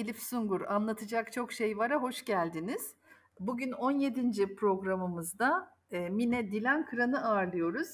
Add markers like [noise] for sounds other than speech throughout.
Elif Sungur. Anlatacak çok şey var'a hoş geldiniz. Bugün 17. programımızda e, Mine Dilan Kıran'ı ağırlıyoruz.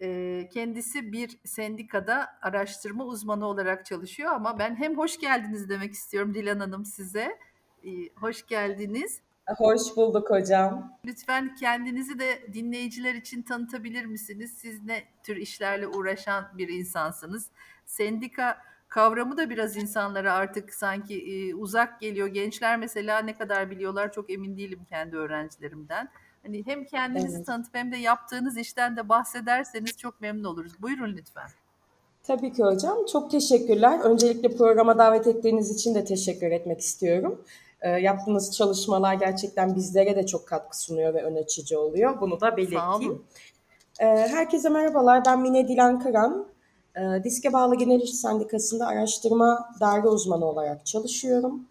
E, kendisi bir sendikada araştırma uzmanı olarak çalışıyor ama ben hem hoş geldiniz demek istiyorum Dilan Hanım size. E, hoş geldiniz. Hoş bulduk hocam. Lütfen kendinizi de dinleyiciler için tanıtabilir misiniz? Siz ne tür işlerle uğraşan bir insansınız? Sendika kavramı da biraz insanlara artık sanki e, uzak geliyor. Gençler mesela ne kadar biliyorlar çok emin değilim kendi öğrencilerimden. Hani hem kendinizi Evet. tanıtıp hem de yaptığınız işten de bahsederseniz çok memnun oluruz. Buyurun lütfen. Tabii ki hocam. Çok teşekkürler. Öncelikle programa davet ettiğiniz için de teşekkür etmek istiyorum. E, yaptığınız çalışmalar gerçekten bizlere de çok katkı sunuyor ve ön açıcı oluyor. Bunu da belirteyim. Herkese merhabalar. Ben Mine Dilan Kıran. E, Diske Bağlı Genel İş Sendikası'nda araştırma daire uzmanı olarak çalışıyorum.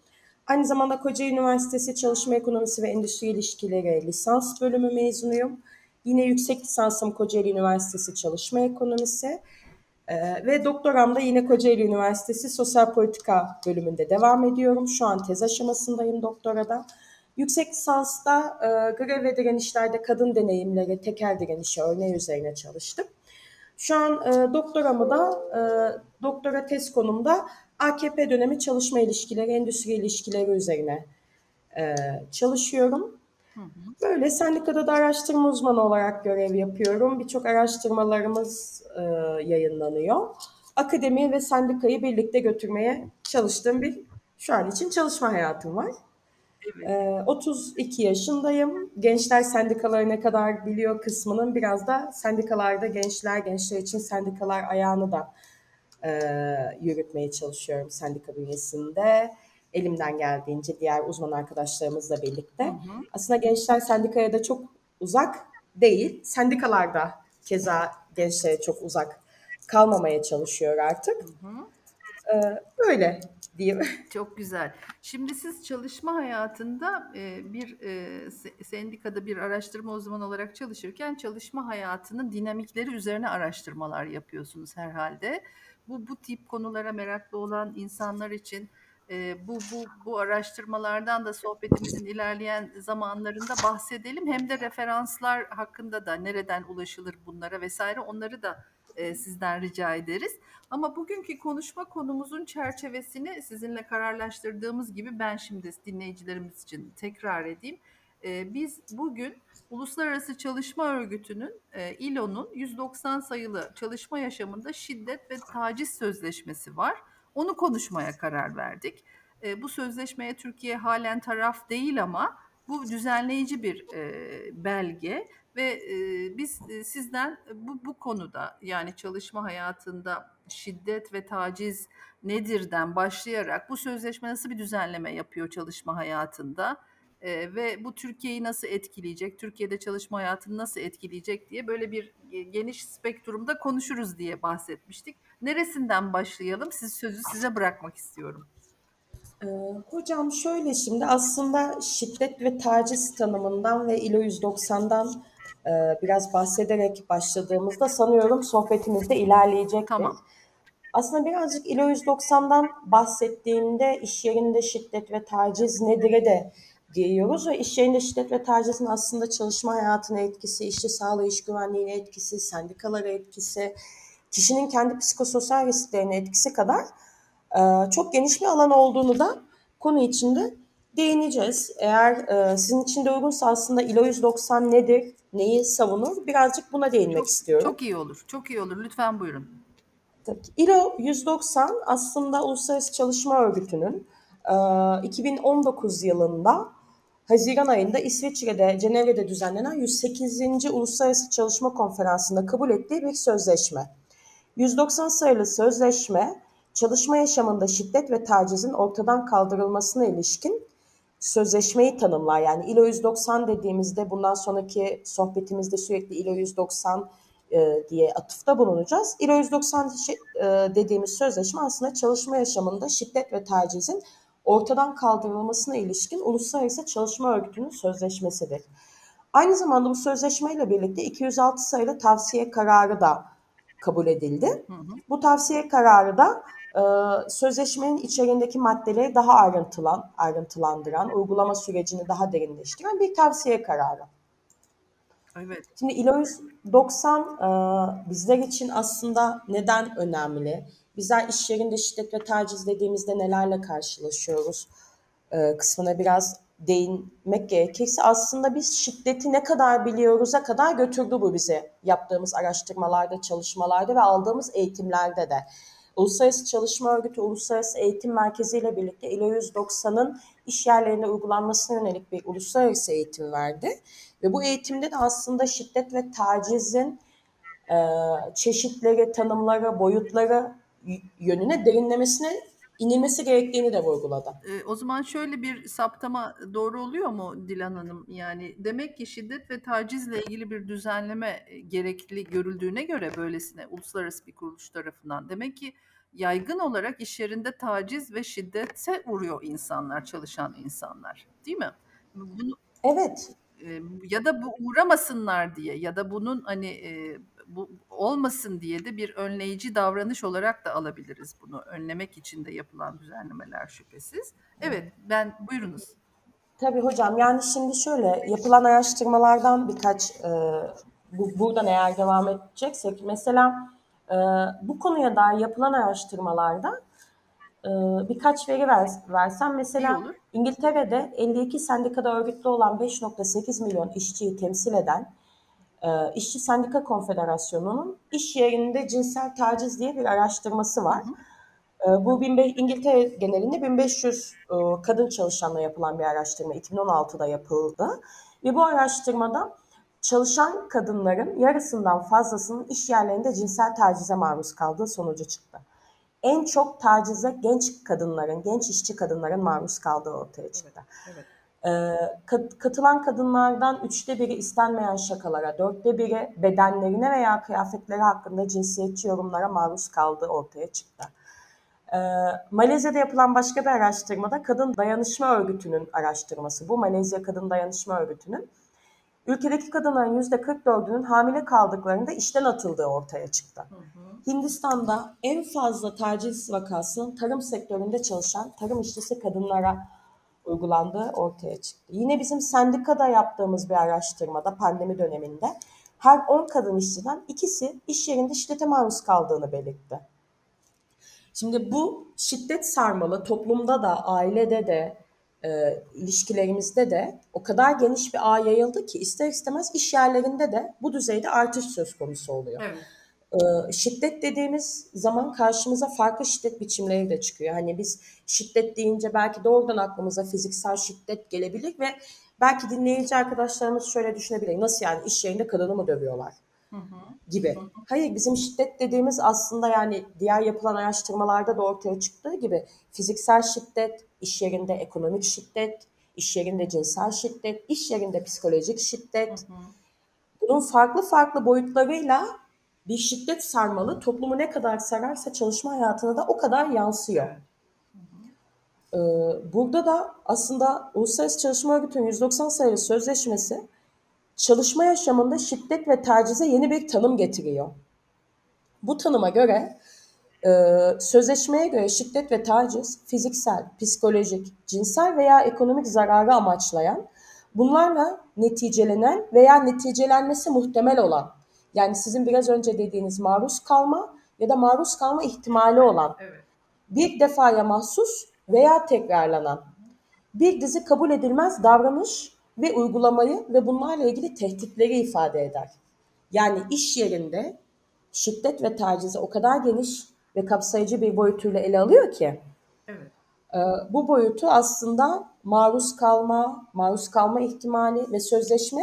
Aynı zamanda Kocaeli Üniversitesi Çalışma Ekonomisi ve Endüstri İlişkileri lisans bölümü mezunuyum. Yine yüksek lisansım Kocaeli Üniversitesi Çalışma Ekonomisi. Ee, ve doktoram da yine Kocaeli Üniversitesi Sosyal Politika bölümünde devam ediyorum. Şu an tez aşamasındayım doktorada. Yüksek lisansta e, grev ve direnişlerde kadın deneyimleri, tekel direnişi örneği üzerine çalıştım. Şu an e, doktoramı da e, doktora tez konumda AKP dönemi çalışma ilişkileri, endüstri ilişkileri üzerine e, çalışıyorum. Hı hı. Böyle sendikada da araştırma uzmanı olarak görev yapıyorum. Birçok araştırmalarımız e, yayınlanıyor. Akademi ve sendikayı birlikte götürmeye çalıştığım bir şu an için çalışma hayatım var. Evet. E, 32 yaşındayım. Gençler sendikaları ne kadar biliyor kısmının biraz da sendikalarda gençler, gençler için sendikalar ayağını da e, yürütmeye çalışıyorum sendika bünyesinde. Elimden geldiğince diğer uzman arkadaşlarımızla birlikte. Hı hı. Aslında gençler sendikaya da çok uzak değil. Sendikalar da keza gençlere çok uzak kalmamaya çalışıyor artık. Hı hı. Ee, böyle diyeyim. [laughs] Çok güzel. Şimdi siz çalışma hayatında e, bir e, se- sendikada bir araştırma uzmanı olarak çalışırken çalışma hayatının dinamikleri üzerine araştırmalar yapıyorsunuz herhalde. Bu bu tip konulara meraklı olan insanlar için e, bu bu bu araştırmalardan da sohbetimizin ilerleyen zamanlarında bahsedelim. Hem de referanslar hakkında da nereden ulaşılır bunlara vesaire onları da e, sizden rica ederiz. Ama bugünkü konuşma konumuzun çerçevesini sizinle kararlaştırdığımız gibi ben şimdi dinleyicilerimiz için tekrar edeyim. Ee, biz bugün Uluslararası Çalışma Örgütü'nün e, İLO'nun 190 sayılı çalışma yaşamında şiddet ve taciz sözleşmesi var. Onu konuşmaya karar verdik. E, bu sözleşmeye Türkiye halen taraf değil ama bu düzenleyici bir e, belge ve biz e, sizden bu bu konuda yani çalışma hayatında şiddet ve taciz nedirden başlayarak bu sözleşme nasıl bir düzenleme yapıyor çalışma hayatında ve bu Türkiye'yi nasıl etkileyecek, Türkiye'de çalışma hayatını nasıl etkileyecek diye böyle bir geniş spektrumda konuşuruz diye bahsetmiştik. Neresinden başlayalım? Siz sözü size bırakmak istiyorum. Hocam şöyle şimdi aslında şiddet ve taciz tanımından ve ILO 190'dan e, biraz bahsederek başladığımızda sanıyorum sohbetimizde ilerleyecektir. Tamam. Aslında birazcık ILO 190'dan bahsettiğinde iş yerinde şiddet ve taciz nedir'e de giriyoruz ve iş yerinde şiddet ve tacizin aslında çalışma hayatına etkisi, işçi sağlığı, iş güvenliğine etkisi, sendikalara etkisi, kişinin kendi psikososyal risklerine etkisi kadar e, çok geniş bir alan olduğunu da konu içinde değineceğiz. Eğer e, sizin için de uygunsa aslında ILO 190 nedir, neyi savunur birazcık buna değinmek Çok istiyorum. çok iyi olur. Çok iyi olur. Lütfen buyurun. Tabii. ILO 190 aslında Uluslararası Çalışma Örgütü'nün e, 2019 yılında Haziran ayında İsviçre'de, Cenevre'de düzenlenen 108. Uluslararası Çalışma Konferansı'nda kabul ettiği bir sözleşme. 190 sayılı sözleşme, çalışma yaşamında şiddet ve tacizin ortadan kaldırılmasına ilişkin sözleşmeyi tanımlar. Yani ILO 190 dediğimizde bundan sonraki sohbetimizde sürekli ILO 190 e, diye atıfta bulunacağız. ILO 190 şi- e, dediğimiz sözleşme aslında çalışma yaşamında şiddet ve tacizin ortadan kaldırılmasına ilişkin Uluslararası Çalışma Örgütü'nün sözleşmesidir. Aynı zamanda bu sözleşmeyle birlikte 206 sayılı tavsiye kararı da kabul edildi. Hı hı. Bu tavsiye kararı da sözleşmenin içeriğindeki maddeleri daha ayrıntılan, ayrıntılandıran, uygulama sürecini daha derinleştiren bir tavsiye kararı. Evet. Şimdi ILO 190 e, bizler için aslında neden önemli? Bizler iş yerinde şiddet ve taciz dediğimizde nelerle karşılaşıyoruz e, kısmına biraz değinmek gerekirse aslında biz şiddeti ne kadar biliyoruz'a kadar götürdü bu bizi yaptığımız araştırmalarda, çalışmalarda ve aldığımız eğitimlerde de. Uluslararası Çalışma Örgütü Uluslararası Eğitim Merkezi ile birlikte ILO 190'ın iş yerlerinde uygulanmasına yönelik bir uluslararası eğitim verdi. Ve bu eğitimde de aslında şiddet ve tacizin e, çeşitleri, tanımları, boyutları yönüne derinlemesine inilmesi gerektiğini de vurguladı. E, o zaman şöyle bir saptama doğru oluyor mu Dilan Hanım? Yani demek ki şiddet ve tacizle ilgili bir düzenleme gerekli görüldüğüne göre böylesine uluslararası bir kuruluş tarafından demek ki yaygın olarak iş yerinde taciz ve şiddete uğruyor insanlar, çalışan insanlar. Değil mi? Bunu Evet. E, ya da bu uğramasınlar diye ya da bunun hani e, bu olmasın diye de bir önleyici davranış olarak da alabiliriz bunu. Önlemek için de yapılan düzenlemeler şüphesiz. Evet, ben buyurunuz. Tabii hocam yani şimdi şöyle yapılan araştırmalardan birkaç e, bu, buradan eğer devam edeceksek mesela e, bu konuya dair yapılan araştırmalarda e, birkaç veri ver, versem mesela İngiltere'de 52 sendikada örgütlü olan 5.8 milyon işçiyi temsil eden e, İşçi Sendika Konfederasyonu'nun iş yerinde cinsel taciz diye bir araştırması var. E, bu İngiltere genelinde 1500 e, kadın çalışanla yapılan bir araştırma 2016'da yapıldı. Ve bu araştırmada çalışan kadınların yarısından fazlasının iş yerlerinde cinsel tacize maruz kaldığı sonucu çıktı. En çok tacize genç kadınların, genç işçi kadınların maruz kaldığı ortaya çıktı. Evet, evet. Ee, katılan kadınlardan üçte biri istenmeyen şakalara, dörtte biri bedenlerine veya kıyafetleri hakkında cinsiyetçi yorumlara maruz kaldığı ortaya çıktı. Ee, Malezya'da yapılan başka bir araştırmada Kadın Dayanışma Örgütü'nün araştırması, bu Malezya Kadın Dayanışma Örgütü'nün ülkedeki kadınların yüzde 44'ünün hamile kaldıklarında işten atıldığı ortaya çıktı. Hı hı. Hindistan'da en fazla taciz vakasının tarım sektöründe çalışan tarım işçisi kadınlara uygulandığı ortaya çıktı. Yine bizim sendikada yaptığımız bir araştırmada pandemi döneminde her 10 kadın işçiden ikisi iş yerinde şiddete maruz kaldığını belirtti. Şimdi bu şiddet sarmalı toplumda da, ailede de, e, ilişkilerimizde de o kadar geniş bir ağ yayıldı ki ister istemez iş yerlerinde de bu düzeyde artış söz konusu oluyor. Evet. Ee, şiddet dediğimiz zaman karşımıza farklı şiddet biçimleri de çıkıyor. Hani biz şiddet deyince belki doğrudan aklımıza fiziksel şiddet gelebilir ve belki dinleyici arkadaşlarımız şöyle düşünebilir. Nasıl yani iş yerinde kadını mı dövüyorlar? Gibi. Hayır bizim şiddet dediğimiz aslında yani diğer yapılan araştırmalarda da ortaya çıktığı gibi fiziksel şiddet, iş yerinde ekonomik şiddet, iş yerinde cinsel şiddet, iş yerinde psikolojik şiddet. Bunun farklı farklı boyutlarıyla bir şiddet sarmalı toplumu ne kadar sararsa çalışma hayatına da o kadar yansıyor. Ee, burada da aslında Uluslararası Çalışma Örgütü'nün 190 sayılı sözleşmesi çalışma yaşamında şiddet ve tacize yeni bir tanım getiriyor. Bu tanıma göre e, sözleşmeye göre şiddet ve taciz fiziksel, psikolojik, cinsel veya ekonomik zararı amaçlayan, bunlarla neticelenen veya neticelenmesi muhtemel olan yani sizin biraz önce dediğiniz maruz kalma ya da maruz kalma ihtimali olan evet. bir defaya mahsus veya tekrarlanan bir dizi kabul edilmez davranış ve uygulamayı ve bunlarla ilgili tehditleri ifade eder. Yani iş yerinde şiddet ve tacizi o kadar geniş ve kapsayıcı bir boyutuyla ele alıyor ki evet. e, bu boyutu aslında maruz kalma, maruz kalma ihtimali ve sözleşme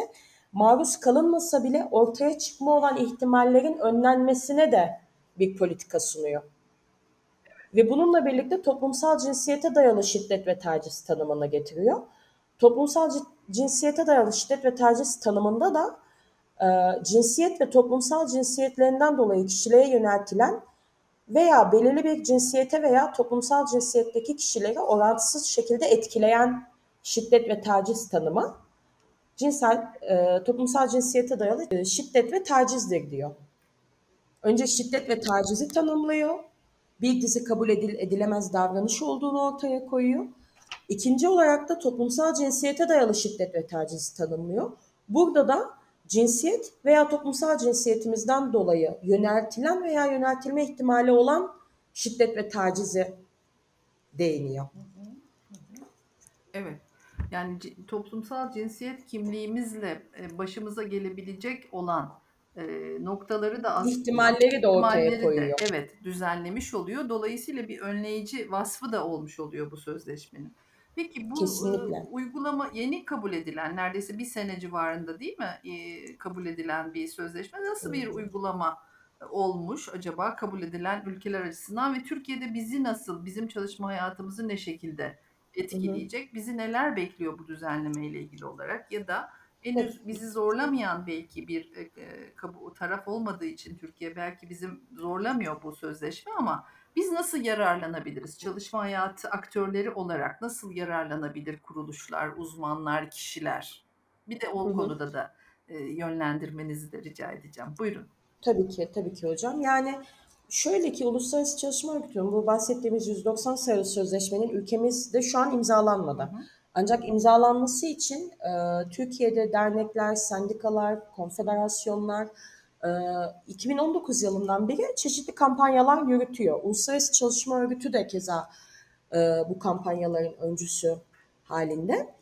maruz kalınmasa bile ortaya çıkma olan ihtimallerin önlenmesine de bir politika sunuyor. Ve bununla birlikte toplumsal cinsiyete dayalı şiddet ve taciz tanımını getiriyor. Toplumsal cinsiyete dayalı şiddet ve taciz tanımında da e, cinsiyet ve toplumsal cinsiyetlerinden dolayı kişiliğe yöneltilen veya belirli bir cinsiyete veya toplumsal cinsiyetteki kişileri orantısız şekilde etkileyen şiddet ve taciz tanımı cinsel, e, toplumsal cinsiyete dayalı e, şiddet ve tacizdir diyor. Önce şiddet ve tacizi tanımlıyor. bir dizi kabul edil edilemez davranış olduğunu ortaya koyuyor. İkinci olarak da toplumsal cinsiyete dayalı şiddet ve taciz tanımlıyor. Burada da cinsiyet veya toplumsal cinsiyetimizden dolayı yöneltilen veya yöneltilme ihtimali olan şiddet ve tacize değiniyor. Evet. Yani toplumsal cinsiyet kimliğimizle e, başımıza gelebilecek olan e, noktaları da aslında İhtimalleri de ortaya ihtimalleri de, koyuyor. evet düzenlemiş oluyor. Dolayısıyla bir önleyici vasfı da olmuş oluyor bu sözleşmenin. Peki bu Kesinlikle. uygulama yeni kabul edilen neredeyse bir sene civarında değil mi? E, kabul edilen bir sözleşme. Nasıl bir uygulama olmuş acaba kabul edilen ülkeler açısından ve Türkiye'de bizi nasıl bizim çalışma hayatımızı ne şekilde etkileyecek? Bizi neler bekliyor bu düzenleme ile ilgili olarak? Ya da henüz bizi zorlamayan belki bir e, taraf olmadığı için Türkiye belki bizim zorlamıyor bu sözleşme ama biz nasıl yararlanabiliriz? Çalışma hayatı aktörleri olarak nasıl yararlanabilir kuruluşlar, uzmanlar, kişiler? Bir de o Hı hı. konuda da e, yönlendirmenizi de rica edeceğim. Buyurun. Tabii ki, tabii ki hocam. Yani şöyle ki Uluslararası Çalışma Örgütü'nün bu bahsettiğimiz 190 sayılı sözleşmenin ülkemizde şu an imzalanmadı. Hı hı. Ancak imzalanması için e, Türkiye'de dernekler, sendikalar, konfederasyonlar 2019 yılından beri çeşitli kampanyalar yürütüyor. Uluslararası Çalışma Örgütü de keza e, bu kampanyaların öncüsü halinde.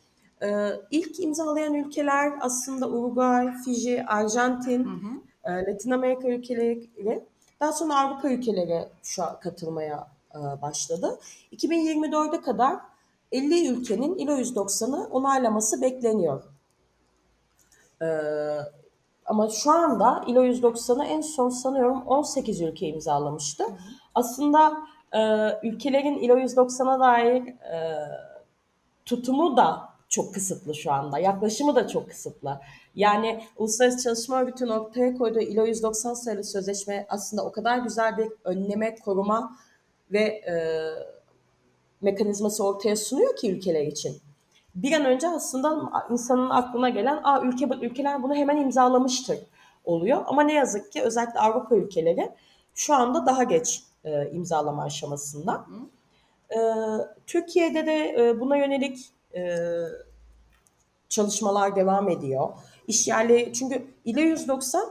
E, ilk imzalayan ülkeler aslında Uruguay, Fiji, Arjantin, Hı hı. e, Latin Amerika ülkeleri, daha sonra Avrupa ülkeleri şu an katılmaya e, başladı. 2024'e kadar 50 ülkenin ILO 190'ı onaylaması bekleniyor. Ama şu anda ILO 190'ı en son sanıyorum 18 ülke imzalamıştı. Aslında e, ülkelerin ILO 190'a dair e, tutumu da çok kısıtlı şu anda. Yaklaşımı da çok kısıtlı. Yani Uluslararası Çalışma Örgütü'nün ortaya koyduğu ILO 190 sayılı sözleşme aslında o kadar güzel bir önleme, koruma ve e, mekanizması ortaya sunuyor ki ülkeler için. Bir an önce aslında insanın aklına gelen Aa, ülke ülkeler bunu hemen imzalamıştır oluyor. Ama ne yazık ki özellikle Avrupa ülkeleri şu anda daha geç e, imzalama aşamasında. E, Türkiye'de de e, buna yönelik e, çalışmalar devam ediyor. İş yerleri çünkü ILO 190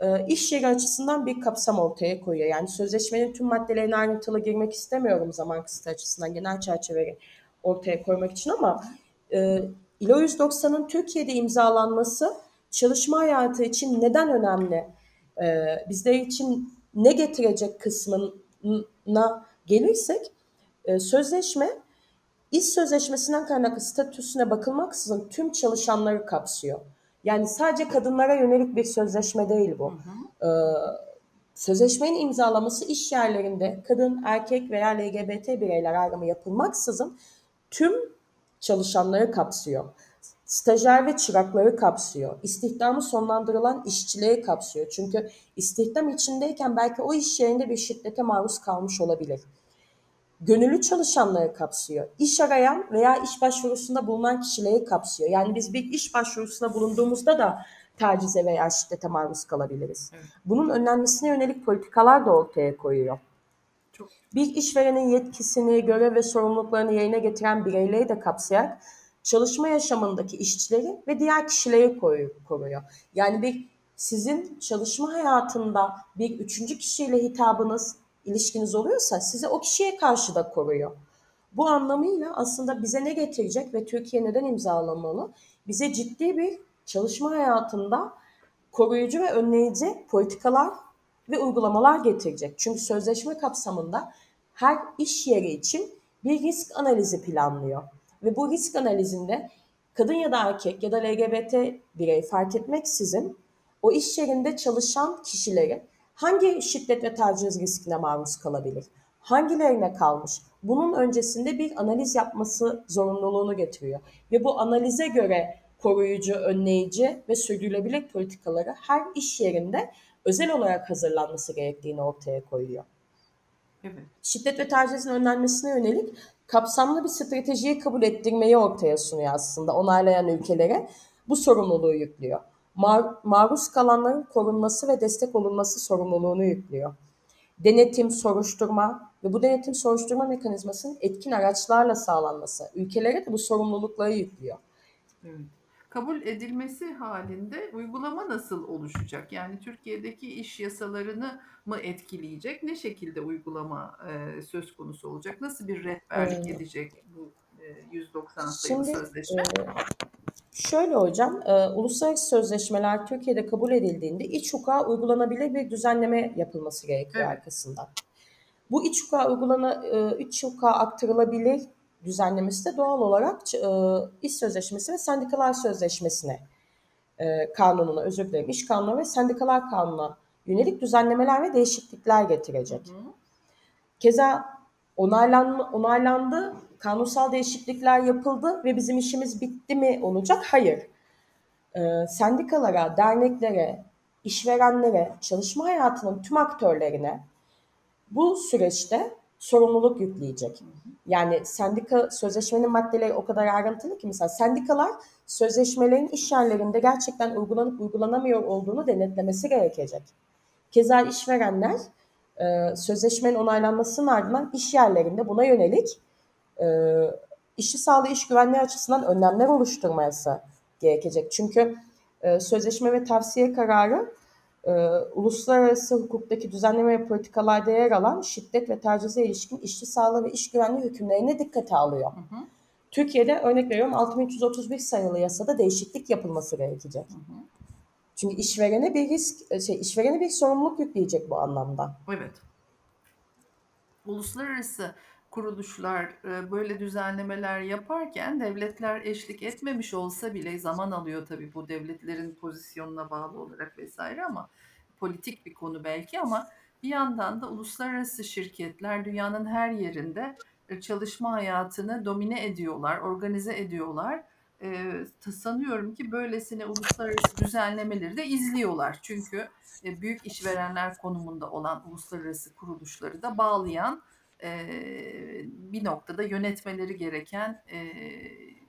e, iş yeri açısından bir kapsam ortaya koyuyor. Yani sözleşmenin tüm maddelerine ayrıntılı girmek istemiyorum zaman kısıtı açısından genel çerçeveyi ortaya koymak için ama e, ILO 190'ın Türkiye'de imzalanması çalışma hayatı için neden önemli? E, bizler için ne getirecek kısmına gelirsek e, sözleşme İş sözleşmesinden kaynaklı statüsüne bakılmaksızın tüm çalışanları kapsıyor. Yani sadece kadınlara yönelik bir sözleşme değil bu. Ee, sözleşmenin imzalaması iş yerlerinde kadın, erkek veya LGBT bireyler ayrımı yapılmaksızın tüm çalışanları kapsıyor. Stajyer ve çırakları kapsıyor. İstihdamı sonlandırılan işçileri kapsıyor. Çünkü istihdam içindeyken belki o iş yerinde bir şiddete maruz kalmış olabilir gönüllü çalışanları kapsıyor. İş arayan veya iş başvurusunda bulunan kişileri kapsıyor. Yani biz bir iş başvurusunda bulunduğumuzda da tacize veya şiddete maruz kalabiliriz. Bunun önlenmesine yönelik politikalar da ortaya koyuyor. Bir işverenin yetkisini, görev ve sorumluluklarını yerine getiren bireyleri de kapsayarak çalışma yaşamındaki işçileri ve diğer kişileri koru- koruyor. Yani bir sizin çalışma hayatında bir üçüncü kişiyle hitabınız, ilişkiniz oluyorsa sizi o kişiye karşı da koruyor. Bu anlamıyla aslında bize ne getirecek ve Türkiye neden imzalamalı? Bize ciddi bir çalışma hayatında koruyucu ve önleyici politikalar ve uygulamalar getirecek. Çünkü sözleşme kapsamında her iş yeri için bir risk analizi planlıyor. Ve bu risk analizinde kadın ya da erkek ya da LGBT birey fark etmeksizin o iş yerinde çalışan kişileri hangi şiddet ve taciz riskine maruz kalabilir? Hangilerine kalmış? Bunun öncesinde bir analiz yapması zorunluluğunu getiriyor. Ve bu analize göre koruyucu, önleyici ve sürdürülebilir politikaları her iş yerinde özel olarak hazırlanması gerektiğini ortaya koyuyor. Evet. Şiddet ve tacizin önlenmesine yönelik kapsamlı bir stratejiyi kabul ettirmeyi ortaya sunuyor aslında onaylayan ülkelere. Bu sorumluluğu yüklüyor mar- maruz kalanların korunması ve destek olunması sorumluluğunu yüklüyor. denetim, soruşturma ve bu denetim soruşturma mekanizmasının etkin araçlarla sağlanması ülkelere de bu sorumlulukları yüklüyor. Evet. Kabul edilmesi halinde uygulama nasıl oluşacak? Yani Türkiye'deki iş yasalarını mı etkileyecek? Ne şekilde uygulama e, söz konusu olacak? Nasıl bir rehberlik Ee, edecek bu e, 190 sayılı Şimdi sözleşme? e, şöyle hocam, e, uluslararası sözleşmeler Türkiye'de kabul edildiğinde iç hukuka uygulanabilir bir düzenleme yapılması gerekiyor Evet. arkasından. Bu iç hukuka uygulana, e, iç hukuka aktarılabilir düzenlemesi de doğal olarak e, iş sözleşmesi ve sendikalar sözleşmesine e, kanununa, özür dilerim, iş kanunu ve sendikalar kanununa yönelik düzenlemeler ve değişiklikler getirecek. Hı hı. Keza onaylan, onaylandı, kanunsal değişiklikler yapıldı ve bizim işimiz bitti mi olacak? Hayır. Ee, sendikalara, derneklere, işverenlere, çalışma hayatının tüm aktörlerine bu süreçte sorumluluk yükleyecek. Yani sendika sözleşmenin maddeleri o kadar ayrıntılı ki mesela sendikalar sözleşmelerin iş yerlerinde gerçekten uygulanıp uygulanamıyor olduğunu denetlemesi gerekecek. Keza işverenler e, sözleşmenin onaylanmasının ardından iş yerlerinde buna yönelik e, işçi sağlığı iş güvenliği açısından önlemler oluşturması gerekecek. Çünkü e, sözleşme ve tavsiye kararı e, uluslararası hukuktaki düzenleme ve politikalarda yer alan şiddet ve tacize ilişkin işçi sağlığı ve iş güvenliği hükümlerini dikkate alıyor. Hı hı. Türkiye'de örnek veriyorum 6331 sayılı yasada değişiklik yapılması gerekecek. Hı hı. Çünkü işverene bir risk, şey, işverene bir sorumluluk yükleyecek bu anlamda. Evet. Uluslararası kuruluşlar e, böyle düzenlemeler yaparken devletler eşlik etmemiş olsa bile zaman alıyor tabii bu devletlerin pozisyonuna bağlı olarak vesaire ama politik bir konu belki ama bir yandan da uluslararası şirketler dünyanın her yerinde e, çalışma hayatını domine ediyorlar, organize ediyorlar. E, sanıyorum ki böylesine uluslararası düzenlemeleri de izliyorlar. Çünkü e, büyük işverenler konumunda olan uluslararası kuruluşları da bağlayan e, bir noktada yönetmeleri gereken e,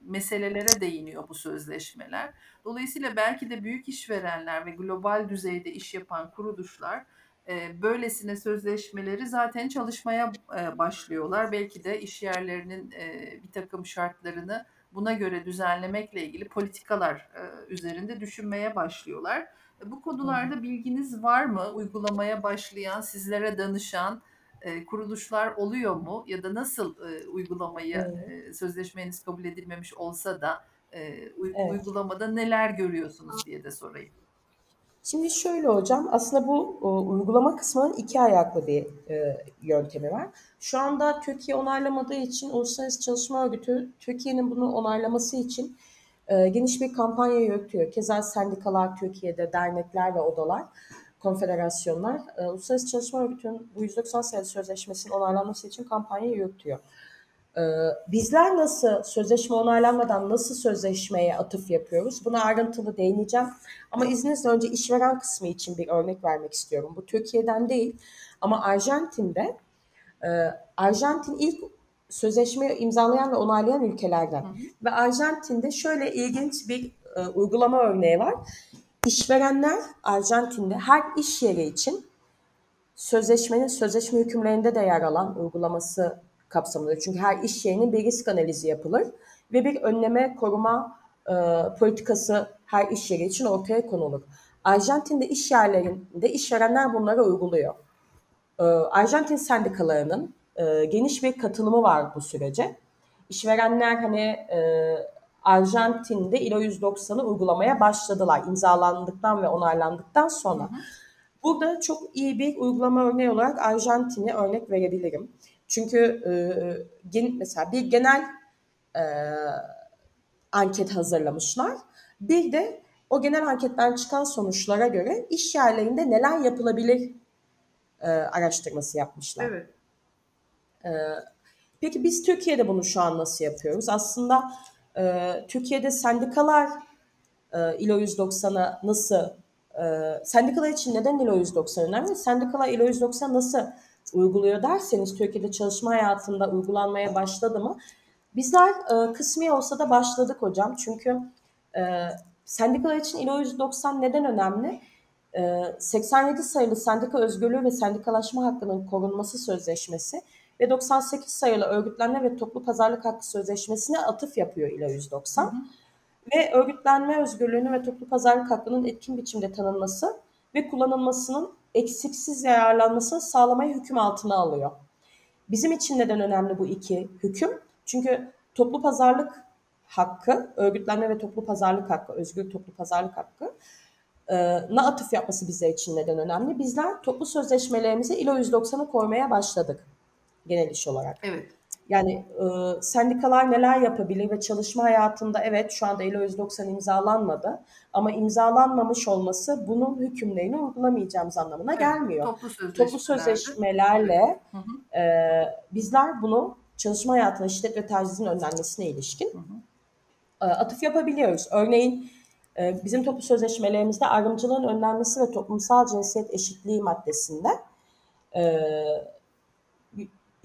meselelere değiniyor bu sözleşmeler. Dolayısıyla belki de büyük işverenler ve global düzeyde iş yapan kuruluşlar e, böylesine sözleşmeleri zaten çalışmaya e, başlıyorlar. Belki de iş yerlerinin e, bir takım şartlarını buna göre düzenlemekle ilgili politikalar e, üzerinde düşünmeye başlıyorlar. E, Bu konularda bilginiz var mı? Uygulamaya başlayan, sizlere danışan e, kuruluşlar oluyor mu? Ya da nasıl e, uygulamayı e, sözleşmeniz kabul edilmemiş olsa da e, uy- Evet. uygulamada neler görüyorsunuz diye de sorayım. Şimdi şöyle hocam, aslında bu uygulama kısmının iki ayaklı bir e, yöntemi var. Şu anda Türkiye onaylamadığı için Uluslararası Çalışma Örgütü Türkiye'nin bunu onaylaması için e, geniş bir kampanya yürütüyor. Keza sendikalar Türkiye'de, dernekler ve odalar, konfederasyonlar e, Uluslararası Çalışma Örgütü'nün bu 190 sayılı sözleşmesinin onaylanması için kampanya yürütüyor. Ee, bizler nasıl sözleşme onaylanmadan nasıl sözleşmeye atıf yapıyoruz? Buna ayrıntılı değineceğim. Ama izninizle önce işveren kısmı için bir örnek vermek istiyorum. Bu Türkiye'den değil ama Arjantin'de e, Arjantin ilk sözleşmeyi imzalayan ve onaylayan ülkelerden. Hı hı. Ve Arjantin'de şöyle ilginç bir e, uygulama örneği var. İşverenler Arjantin'de her iş yeri için sözleşmenin sözleşme hükümlerinde de yer alan uygulaması kapsamında. Çünkü her iş yerinin bir risk analizi yapılır ve bir önleme koruma e, politikası her iş yeri için ortaya konulur. Arjantin'de iş yerlerinde işverenler bunları uyguluyor. E, Arjantin sendikalarının e, geniş bir katılımı var bu sürece. İşverenler hani e, Arjantin'de ILO 190'ı uygulamaya başladılar imzalandıktan ve onaylandıktan sonra. Hı hı. Burada çok iyi bir uygulama örneği olarak Arjantin'e örnek verebilirim. Çünkü e, gen, mesela bir genel e, anket hazırlamışlar. Bir de o genel anketten çıkan sonuçlara göre iş yerlerinde neler yapılabilir e, araştırması yapmışlar. Evet. E, peki biz Türkiye'de bunu şu an nasıl yapıyoruz? Aslında e, Türkiye'de sendikalar e, ILO 190'a nasıl e, sendikalar için neden ILO 190 önemli? Sendikalar ILO 190 nasıl uyguluyor derseniz Türkiye'de çalışma hayatında uygulanmaya başladı mı? Bizler e, kısmi olsa da başladık hocam. Çünkü e, sendikalar için ILO 190 neden önemli? e, 87 sayılı Sendika Özgürlüğü ve Sendikalaşma Hakkının Korunması Sözleşmesi ve 98 sayılı Örgütlenme ve Toplu Pazarlık Hakkı Sözleşmesi'ne atıf yapıyor İLO 190. Ve örgütlenme özgürlüğünü ve toplu pazarlık hakkının etkin biçimde tanınması ve kullanılmasının eksiksiz yararlanmasını sağlamayı hüküm altına alıyor. Bizim için neden önemli bu iki hüküm? Çünkü toplu pazarlık hakkı, örgütlenme ve toplu pazarlık hakkı, özgür toplu pazarlık hakkı e, na atıf yapması bizler için neden önemli? Bizler toplu sözleşmelerimize ILO 190'ı koymaya başladık genel iş olarak. Evet. Yani e, sendikalar neler yapabilir ve çalışma hayatında evet şu anda ILO 190 imzalanmadı ama imzalanmamış olması bunun hükümlerini uygulamayacağımız anlamına Evet, gelmiyor. Toplu sözleşmelerde. Toplu sözleşmelerle Hı hı. e, bizler bunu çalışma hayatına şiddet ve tacizin önlenmesine ilişkin e, atıf yapabiliyoruz. Örneğin e, bizim toplu sözleşmelerimizde ayrımcılığın önlenmesi ve toplumsal cinsiyet eşitliği maddesinde e,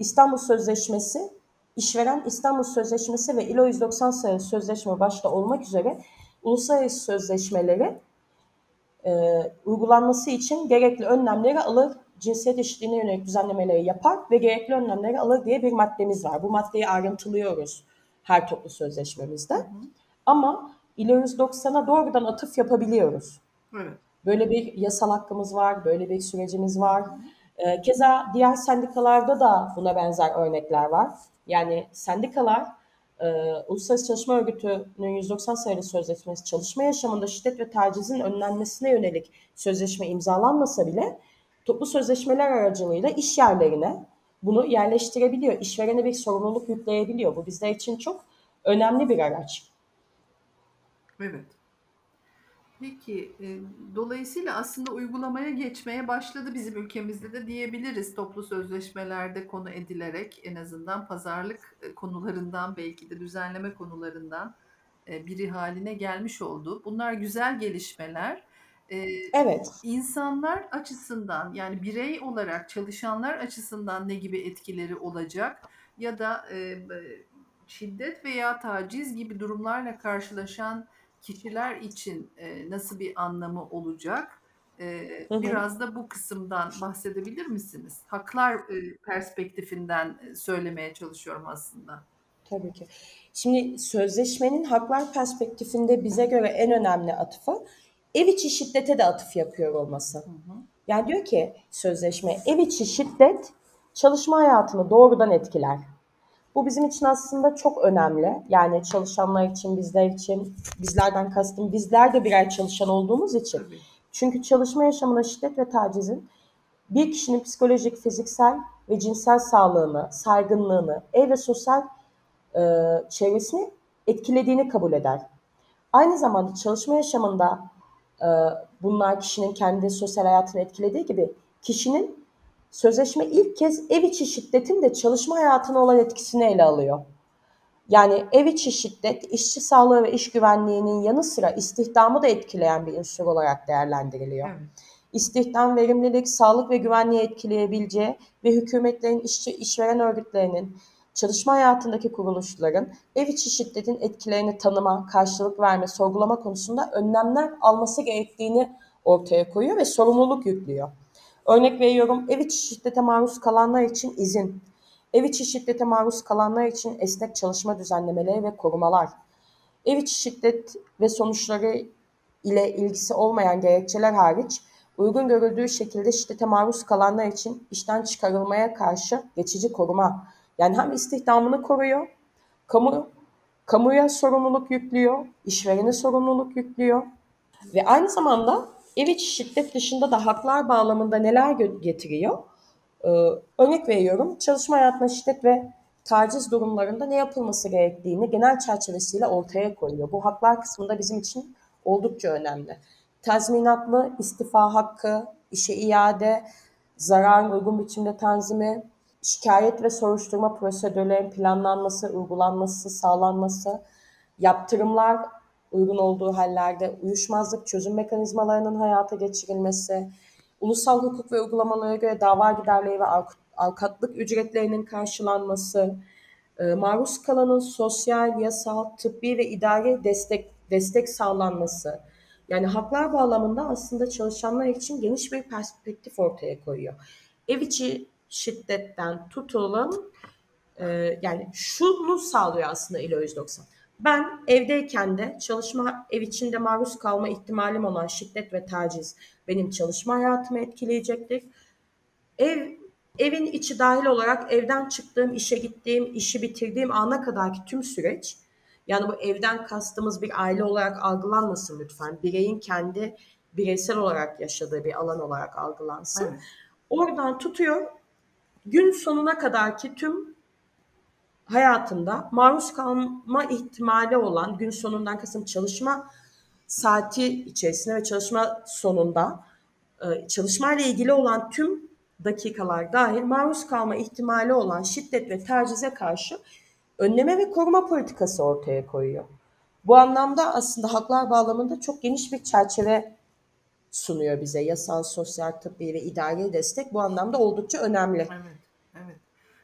İstanbul Sözleşmesi, işveren İstanbul Sözleşmesi ve ILO 190 sayılı sözleşme başta olmak üzere uluslararası sözleşmeleri e, uygulanması için gerekli önlemleri alır, cinsiyet eşitliğine yönelik düzenlemeleri yapar ve gerekli önlemleri alır diye bir maddemiz var. Bu maddeyi ayrıntılıyoruz her toplu sözleşmemizde. Ama ILO 190'a doğrudan atıf yapabiliyoruz. Evet. Böyle bir yasal hakkımız var, böyle bir sürecimiz var. Ee, Keza diğer sendikalarda da buna benzer örnekler var. Yani sendikalar e, Uluslararası Çalışma Örgütü'nün 190 sayılı sözleşmesi çalışma yaşamında şiddet ve tacizin önlenmesine yönelik sözleşme imzalanmasa bile toplu sözleşmeler aracılığıyla iş yerlerine bunu yerleştirebiliyor. İşverene bir sorumluluk yükleyebiliyor. Bu bizler için çok önemli bir araç. Evet. Peki, e, dolayısıyla aslında uygulamaya geçmeye başladı bizim ülkemizde de diyebiliriz toplu sözleşmelerde konu edilerek en azından pazarlık e, konularından belki de düzenleme konularından e, biri haline gelmiş oldu. Bunlar güzel gelişmeler. E, Evet. insanlar açısından yani birey olarak çalışanlar açısından ne gibi etkileri olacak ya da e, şiddet veya taciz gibi durumlarla karşılaşan kişiler için e, nasıl bir anlamı olacak? E, Hı hı. biraz da bu kısımdan bahsedebilir misiniz? Haklar e, perspektifinden e, söylemeye çalışıyorum aslında. Tabii ki. Şimdi sözleşmenin haklar perspektifinde bize göre en önemli atıfı ev içi şiddete de atıf yapıyor olması. Hı hı. Yani diyor ki sözleşme ev içi şiddet çalışma hayatını doğrudan etkiler. Bu bizim için aslında çok önemli. Yani çalışanlar için, bizler için, bizlerden kastım bizler de birer çalışan olduğumuz için. Tabii. Çünkü çalışma yaşamında şiddet ve tacizin bir kişinin psikolojik, fiziksel ve cinsel sağlığını, saygınlığını, ev ve sosyal e, çevresini etkilediğini kabul eder. Aynı zamanda çalışma yaşamında e, bunlar kişinin kendi sosyal hayatını etkilediği gibi kişinin sözleşme ilk kez ev içi şiddetin de çalışma hayatına olan etkisini ele alıyor. Yani ev içi şiddet, işçi sağlığı ve iş güvenliğinin yanı sıra istihdamı da etkileyen bir unsur olarak değerlendiriliyor. Evet. İstihdam, verimlilik, sağlık ve güvenliği etkileyebileceği ve hükümetlerin, işçi, işveren örgütlerinin, çalışma hayatındaki kuruluşların ev içi şiddetin etkilerini tanıma, karşılık verme, sorgulama konusunda önlemler alması gerektiğini ortaya koyuyor ve sorumluluk yüklüyor. Örnek veriyorum ev içi şiddete maruz kalanlar için izin, ev içi şiddete maruz kalanlar için esnek çalışma düzenlemeleri ve korumalar, ev içi şiddet ve sonuçları ile ilgisi olmayan gerekçeler hariç uygun görüldüğü şekilde şiddete maruz kalanlar için işten çıkarılmaya karşı geçici koruma. Yani hem istihdamını koruyor, kamu kamuya sorumluluk yüklüyor, işverene sorumluluk yüklüyor ve aynı zamanda ev içi şiddet dışında da haklar bağlamında neler getiriyor? Ee, örnek veriyorum, çalışma hayatına şiddet ve taciz durumlarında ne yapılması gerektiğini genel çerçevesiyle ortaya koyuyor. Bu haklar kısmında bizim için oldukça önemli. Tazminatlı istifa hakkı, işe iade, zararın uygun biçimde tanzimi, şikayet ve soruşturma prosedürlerinin planlanması, uygulanması, sağlanması, yaptırımlar uygun olduğu hallerde uyuşmazlık çözüm mekanizmalarının hayata geçirilmesi, ulusal hukuk ve uygulamalara göre dava giderleri ve av- avukatlık ücretlerinin karşılanması, e, maruz kalanın sosyal, yasal, tıbbi ve idari destek destek sağlanması, Yani haklar bağlamında aslında çalışanlar için geniş bir perspektif ortaya koyuyor. Ev içi şiddetten tutalım e, yani şunu sağlıyor aslında ILO 190. Ben evdeyken de çalışma ev içinde maruz kalma ihtimalim olan şiddet ve taciz benim çalışma hayatımı etkileyecektir. Ev evin içi dahil olarak evden çıktığım, işe gittiğim, işi bitirdiğim ana kadarki tüm süreç yani bu evden kastımız bir aile olarak algılanmasın lütfen. Bireyin kendi bireysel olarak yaşadığı bir alan olarak algılansın. Evet. Oradan tutuyor gün sonuna kadarki tüm hayatında maruz kalma ihtimali olan gün sonundan kasım çalışma saati içerisinde ve çalışma sonunda e, çalışmayla ilgili olan tüm dakikalar dahil maruz kalma ihtimali olan şiddet ve tacize karşı önleme ve koruma politikası ortaya koyuyor. Bu anlamda aslında haklar bağlamında çok geniş bir çerçeve sunuyor bize. Yasal, sosyal, tıbbi ve idari destek bu anlamda oldukça önemli. Evet, evet.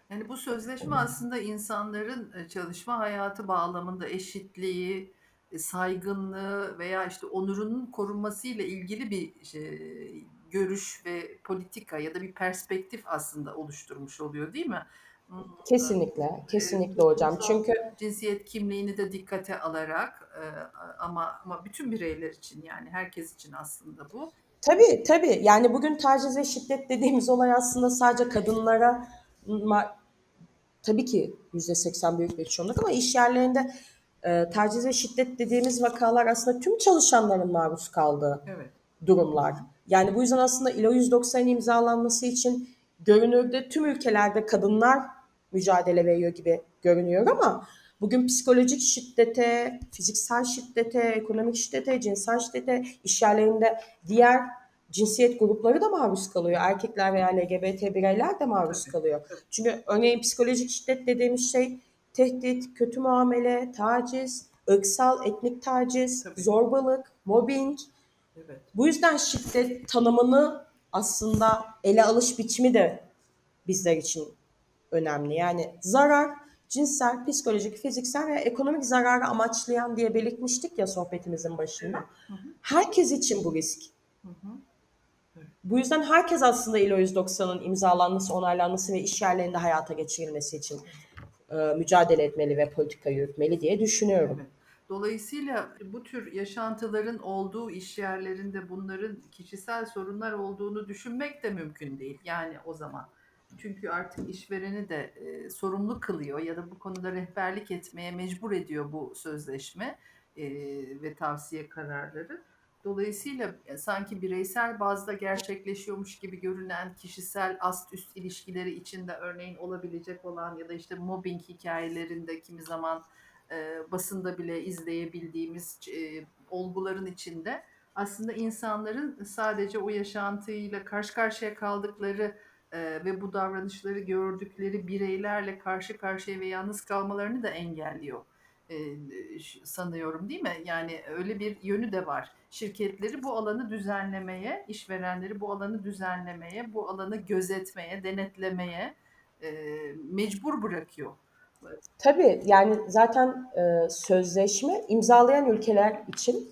Yani bu sözleşme aslında insanların e, çalışma hayatı bağlamında eşitliği, e, saygınlığı veya işte onurunun korunmasıyla ilgili bir şey, görüş ve politika ya da bir perspektif aslında oluşturmuş oluyor değil mi? Hmm, Kesinlikle, kesinlikle hocam. Çünkü cinsiyet kimliğini de dikkate alarak e, ama ama bütün bireyler için yani herkes için aslında bu. tabii tabii yani bugün taciz ve şiddet dediğimiz olay aslında sadece kadınlara tabii ki %80 büyük bir çoğunluk ama iş yerlerinde e, taciz ve şiddet dediğimiz vakalar aslında tüm çalışanların maruz kaldığı Evet. durumlar. Yani bu yüzden aslında ILO 190'ın imzalanması için görünürde tüm ülkelerde kadınlar mücadele veriyor gibi görünüyor ama bugün psikolojik şiddete, fiziksel şiddete, ekonomik şiddete, cinsel şiddete, iş yerlerinde diğer cinsiyet grupları da maruz kalıyor. Erkekler veya LGBT bireyler de maruz kalıyor. Çünkü örneğin psikolojik şiddet dediğimiz şey tehdit, kötü muamele, taciz, ırksal, etnik taciz, Tabii. zorbalık, mobbing. Evet. Bu yüzden şiddet tanımını aslında ele alış biçimi de bizler için önemli. Yani zarar, cinsel, psikolojik, fiziksel veya ekonomik zararı amaçlayan diye belirtmiştik ya sohbetimizin başında. Hı hı. Herkes için bu risk. Hı hı. Bu yüzden herkes aslında ILO 190'ın imzalanması, onaylanması ve iş yerlerinde hayata geçirilmesi için e, mücadele etmeli ve politika yürütmeli diye düşünüyorum. Evet. Dolayısıyla bu tür yaşantıların olduğu iş yerlerinde bunların kişisel sorunlar olduğunu düşünmek de mümkün değil. Yani o zaman. Çünkü artık işvereni de e, sorumlu kılıyor ya da bu konuda rehberlik etmeye mecbur ediyor bu sözleşme e, ve tavsiye kararları. Dolayısıyla e, sanki bireysel bazda gerçekleşiyormuş gibi görünen kişisel ast üst ilişkileri içinde örneğin olabilecek olan ya da işte mobbing hikayelerinde kimi zaman e, basında bile izleyebildiğimiz e, olguların içinde aslında insanların sadece o yaşantıyla karşı karşıya kaldıkları e, ve bu davranışları gördükleri bireylerle karşı karşıya ve yalnız kalmalarını da engelliyor sanıyorum değil mi? Yani öyle bir yönü de var. Şirketleri bu alanı düzenlemeye, işverenleri bu alanı düzenlemeye, bu alanı gözetmeye, denetlemeye mecbur bırakıyor. Tabii yani zaten sözleşme imzalayan ülkeler için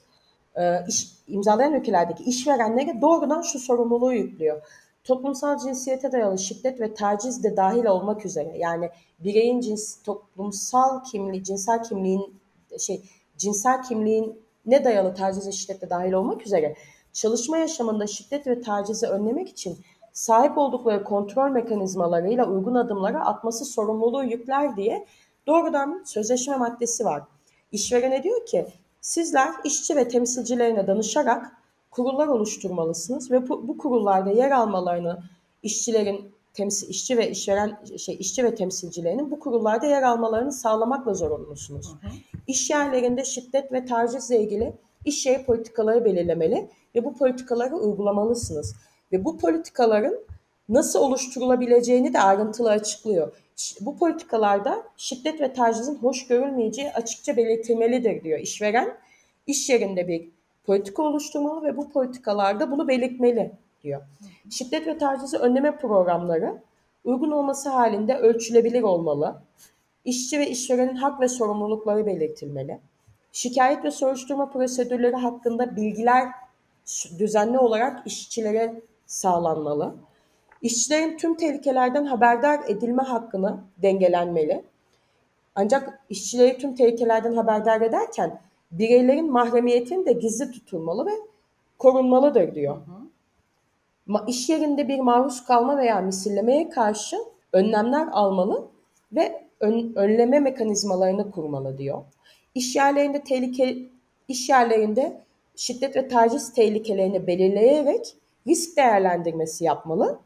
iş, imzalayan ülkelerdeki işverenlere doğrudan şu sorumluluğu yüklüyor. Toplumsal cinsiyete dayalı şiddet ve taciz de dahil olmak üzere yani bireyin cins, toplumsal kimliği, cinsel kimliğin şey cinsel kimliğin ne dayalı taciz ve şiddete dahil olmak üzere çalışma yaşamında şiddet ve tacizi önlemek için sahip oldukları kontrol mekanizmalarıyla uygun adımları atması sorumluluğu yükler diye doğrudan sözleşme maddesi var. İşverene diyor ki sizler işçi ve temsilcilerine danışarak kurullar oluşturmalısınız ve bu, bu kurullarda yer almalarını işçilerin temsil işçi ve işveren şey işçi ve temsilcilerinin bu kurullarda yer almalarını sağlamakla zorunlusunuz. Hı hı. İş yerlerinde şiddet ve tacizle ilgili iş yeri politikaları belirlemeli ve bu politikaları uygulamalısınız. Ve bu politikaların nasıl oluşturulabileceğini de ayrıntılı açıklıyor. Bu politikalarda şiddet ve tacizin hoş görülmeyeceği açıkça belirtilmelidir diyor. İşveren iş yerinde bir politika oluşturmalı ve bu politikalarda bunu belirtmeli diyor. Şiddet ve tacizi önleme programları uygun olması halinde ölçülebilir olmalı. İşçi ve işverenin hak ve sorumlulukları belirtilmeli. Şikayet ve soruşturma prosedürleri hakkında bilgiler düzenli olarak işçilere sağlanmalı. İşçilerin tüm tehlikelerden haberdar edilme hakkını dengelenmeli. Ancak işçileri tüm tehlikelerden haberdar ederken bireylerin mahremiyetinin de gizli tutulmalı ve korunmalıdır diyor. Ma- İş yerinde bir maruz kalma veya misillemeye karşı önlemler almalı ve ön- önleme mekanizmalarını kurmalı diyor. İş yerlerinde tehlike iş yerlerinde şiddet ve taciz tehlikelerini belirleyerek risk değerlendirmesi yapmalı.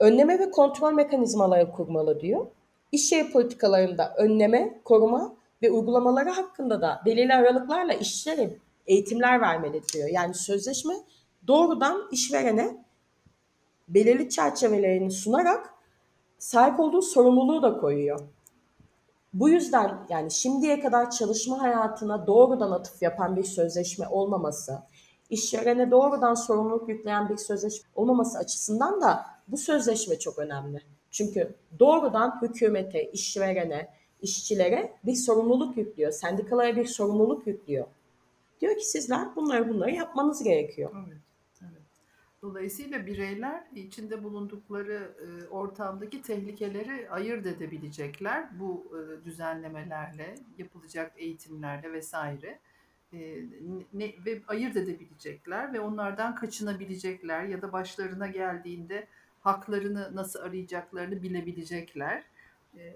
Önleme ve kontrol mekanizmaları kurmalı diyor. İş yeri politikalarında önleme, koruma ve uygulamaları hakkında da belirli aralıklarla işçilere eğitimler vermeli diyor. Yani sözleşme doğrudan işverene belirli çerçevelerini sunarak sahip olduğu sorumluluğu da koyuyor. Bu yüzden yani şimdiye kadar çalışma hayatına doğrudan atıf yapan bir sözleşme olmaması, işverene doğrudan sorumluluk yükleyen bir sözleşme olmaması açısından da bu sözleşme çok önemli. Çünkü doğrudan hükümete, işverene, işçilere bir sorumluluk yüklüyor. Sendikalara bir sorumluluk yüklüyor. Diyor ki sizler bunları bunları yapmanız gerekiyor. Evet, evet. Dolayısıyla bireyler içinde bulundukları e, ortamdaki tehlikeleri ayırt edebilecekler bu e, düzenlemelerle, yapılacak eğitimlerle vesaire. E, ne, ve ayırt edebilecekler ve onlardan kaçınabilecekler ya da başlarına geldiğinde haklarını nasıl arayacaklarını bilebilecekler. E,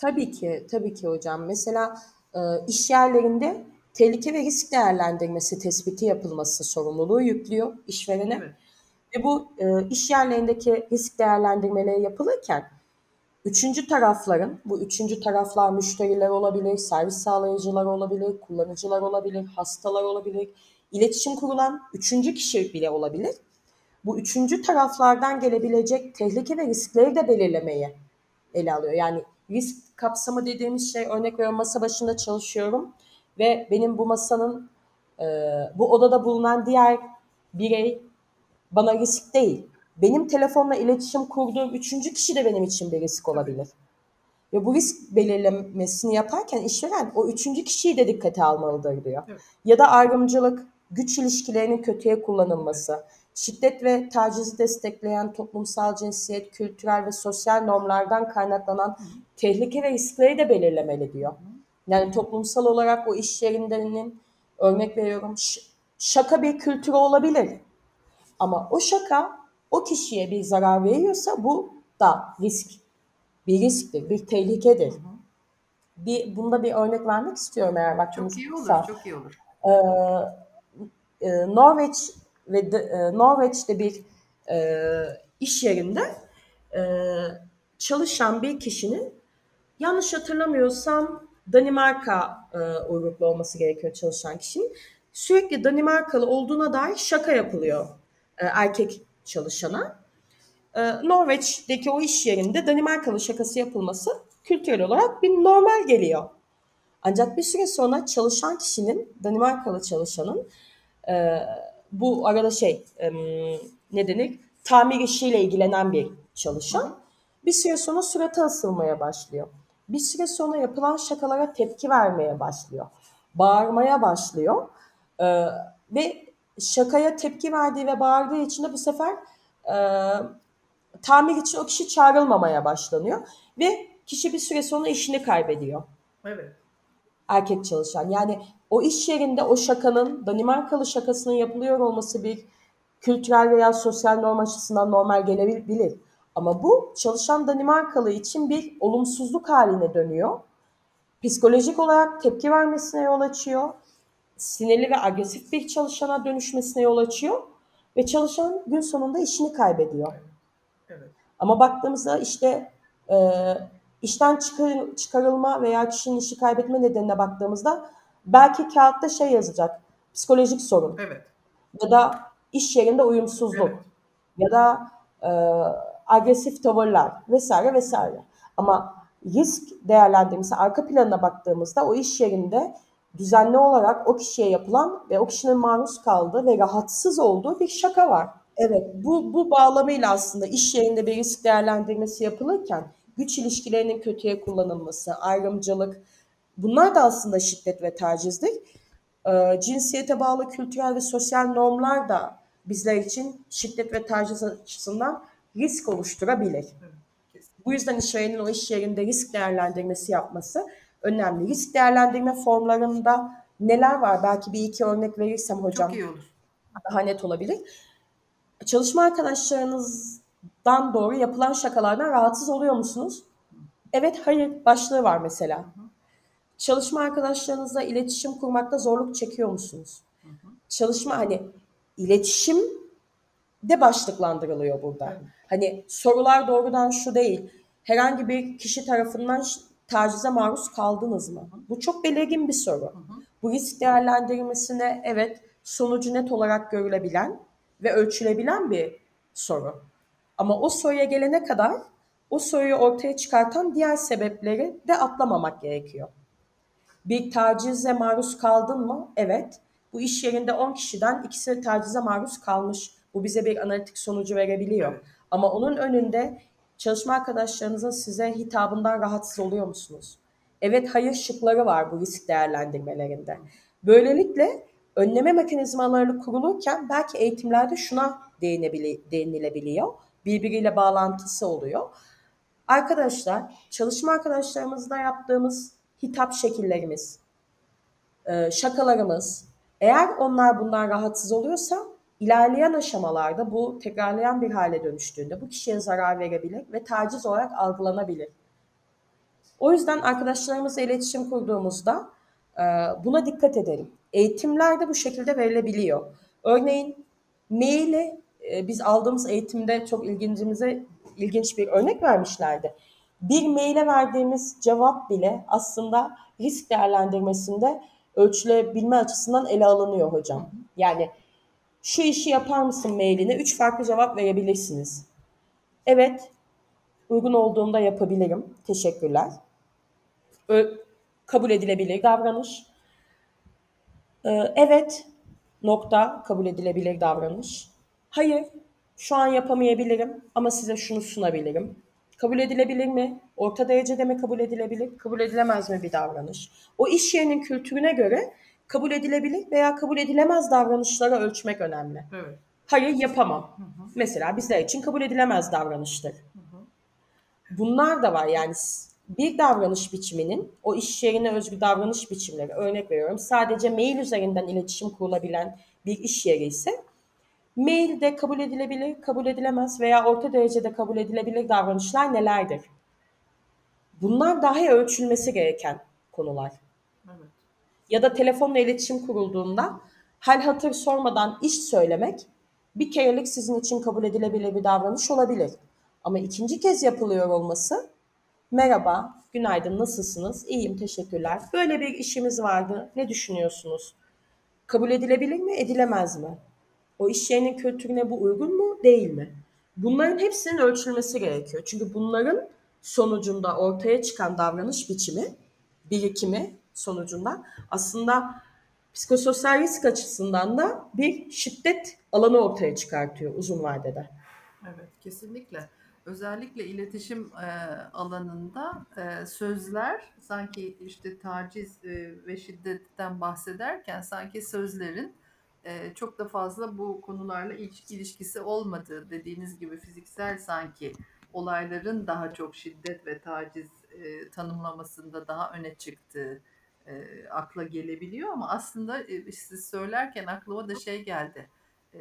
Tabii ki, tabii ki hocam. Mesela e, iş yerlerinde tehlike ve risk değerlendirmesi tespiti yapılması sorumluluğu yüklüyor işverene. evet, Ve bu e, iş yerlerindeki risk değerlendirmeleri yapılırken üçüncü tarafların, bu üçüncü taraflar müşteriler olabilir, servis sağlayıcılar olabilir, kullanıcılar olabilir, hastalar olabilir, iletişim kurulan üçüncü kişi bile olabilir. Bu üçüncü taraflardan gelebilecek tehlike ve riskleri de belirlemeyi ele alıyor. Yani risk kapsamı dediğimiz şey örnek veriyorum masa başında çalışıyorum ve benim bu masanın e, bu odada bulunan diğer birey bana risk değil. Benim telefonla iletişim kurduğum üçüncü kişi de benim için bir risk olabilir. Ve bu risk belirlemesini yaparken işveren o üçüncü kişiyi de dikkate almalıdır diyor. Evet. Ya da ayrımcılık, güç ilişkilerinin kötüye kullanılması, şiddet ve tacizi destekleyen toplumsal cinsiyet, kültürel ve sosyal normlardan kaynaklanan tehlike ve riskleri de belirlemeli diyor. Yani toplumsal olarak o iş yerindenin örnek veriyorum şaka bir kültürü olabilir. Ama o şaka o kişiye bir zarar veriyorsa bu da risk. Bir risktir, bir tehlikedir. Bir, bunda bir örnek vermek istiyorum eğer vaktimiz çok iyi olur, kısa. çok iyi olur. Ee, Norveç ve de, e, Norveç'te bir e, iş yerinde e, çalışan bir kişinin yanlış hatırlamıyorsam Danimarka e, uyruklu olması gerekiyor çalışan kişinin. Sürekli Danimarkalı olduğuna dair şaka yapılıyor e, erkek çalışana. E, Norveç'teki o iş yerinde Danimarkalı şakası yapılması kültürel olarak bir normal geliyor. Ancak bir süre sonra çalışan kişinin, Danimarkalı çalışanın e, bu arada şey e, ne denir? Tamir işiyle ilgilenen bir çalışan. Bir süre sonra suratı asılmaya başlıyor. Bir süre sonra yapılan şakalara tepki vermeye başlıyor. Bağırmaya başlıyor. E, ve şakaya tepki verdiği ve bağırdığı için de bu sefer e, tamir için o kişi çağrılmamaya başlanıyor. Ve kişi bir süre sonra işini kaybediyor Evet. Erkek çalışan. Yani o iş yerinde o şakanın Danimarkalı şakasının yapılıyor olması bir kültürel veya sosyal norm açısından normal gelebilir. Ama bu çalışan Danimarkalı için bir olumsuzluk haline dönüyor. Psikolojik olarak tepki vermesine yol açıyor. Sinirli ve agresif bir çalışana dönüşmesine yol açıyor. Ve çalışan gün sonunda işini kaybediyor. Evet. Ama baktığımızda işte e, işten çıkar, çıkarılma veya kişinin işi kaybetme nedenine baktığımızda belki kağıtta şey yazacak. Psikolojik sorun Evet. ya da iş yerinde uyumsuzluk Evet. ya da e, agresif tavırlar vesaire vesaire. Ama risk değerlendirmesi arka planına baktığımızda o iş yerinde düzenli olarak o kişiye yapılan ve o kişinin maruz kaldığı ve rahatsız olduğu bir şaka var. Evet, bu, bu bağlamıyla aslında iş yerinde bir risk değerlendirmesi yapılırken güç ilişkilerinin kötüye kullanılması, ayrımcılık, Bunlar da aslında şiddet ve tacizdir. Ee, cinsiyete bağlı kültürel ve sosyal normlar da bizler için şiddet ve taciz açısından risk oluşturabilir. Bu yüzden işverenin o iş yerinde risk değerlendirmesi yapması önemli. Risk değerlendirme formlarında neler var? Belki bir iki örnek verirsem hocam Çok iyi olur. daha net olabilir. Çalışma arkadaşlarınızdan doğru yapılan şakalardan rahatsız oluyor musunuz? Evet, hayır başlığı var mesela. Çalışma arkadaşlarınızla iletişim kurmakta zorluk çekiyor musunuz? Çalışma hani iletişim de başlıklandırılıyor burada. Hani sorular doğrudan şu değil. Herhangi bir kişi tarafından tacize maruz kaldınız mı? Bu çok belirgin bir soru. Bu risk değerlendirmesine evet sonucu net olarak görülebilen ve ölçülebilen bir soru. Ama o soruya gelene kadar o soruyu ortaya çıkartan diğer sebepleri de atlamamak gerekiyor. Bir tacize maruz kaldın mı? Evet. Bu iş yerinde 10 kişiden ikisi tacize maruz kalmış. Bu bize bir analitik sonucu verebiliyor. Ama onun önünde çalışma arkadaşlarınızın size hitabından rahatsız oluyor musunuz? Evet, hayır şıkları var bu risk değerlendirmelerinde. Böylelikle önleme mekanizmaları kurulurken belki eğitimlerde şuna değinebili- değinilebiliyor. Birbiriyle bağlantısı oluyor. Arkadaşlar, çalışma arkadaşlarımızla yaptığımız hitap şekillerimiz, e, şakalarımız, eğer onlar bundan rahatsız oluyorsa ilerleyen aşamalarda bu tekrarlayan bir hale dönüştüğünde bu kişiye zarar verebilir ve taciz olarak algılanabilir. O yüzden arkadaşlarımızla iletişim kurduğumuzda e, buna dikkat edelim. Eğitimler de bu şekilde verilebiliyor. Örneğin maili e, biz aldığımız eğitimde çok ilgincimize ilginç bir örnek vermişlerdi. Bir maile verdiğimiz cevap bile aslında risk değerlendirmesinde ölçülebilme açısından ele alınıyor hocam. Yani şu işi yapar mısın mailine? Üç farklı cevap verebilirsiniz. Evet, uygun olduğumda yapabilirim. Teşekkürler. Ö- kabul edilebilir davranış. Ee, evet, nokta kabul edilebilir davranış. Hayır, şu an yapamayabilirim ama size şunu sunabilirim. Kabul edilebilir mi? Orta derecede mi kabul edilebilir? Kabul edilemez mi bir davranış? O iş yerinin kültürüne göre kabul edilebilir veya kabul edilemez davranışları ölçmek önemli. Evet. Hayır yapamam. Mesela bizler için kabul edilemez davranıştır. Bunlar da var yani bir davranış biçiminin o iş yerine özgü davranış biçimleri örnek veriyorum sadece mail üzerinden iletişim kurulabilen bir iş yeri ise mail de kabul edilebilir, kabul edilemez veya orta derecede kabul edilebilir davranışlar nelerdir? Bunlar dahi ölçülmesi gereken konular Evet. ya da telefonla iletişim kurulduğunda hal hatır sormadan iş söylemek bir kerelik sizin için kabul edilebilir bir davranış olabilir. Ama ikinci kez yapılıyor olması merhaba, günaydın, nasılsınız? İyiyim, teşekkürler. Böyle bir işimiz vardı. Ne düşünüyorsunuz? Kabul edilebilir mi, edilemez mi? O iş yerinin kültürüne bu uygun mu, değil mi? Bunların hepsinin ölçülmesi gerekiyor. Çünkü bunların sonucunda ortaya çıkan davranış biçimi, birikimi sonucunda aslında psikososyal risk açısından da bir şiddet alanı ortaya çıkartıyor uzun vadede. Evet, kesinlikle. Özellikle iletişim e, alanında e, sözler sanki işte taciz e, ve şiddetten bahsederken sanki sözlerin çok da fazla bu konularla ilişkisi olmadığı dediğiniz gibi fiziksel sanki olayların daha çok şiddet ve taciz e, tanımlamasında daha öne çıktığı e, akla gelebiliyor ama aslında e, siz söylerken aklıma da şey geldi. E,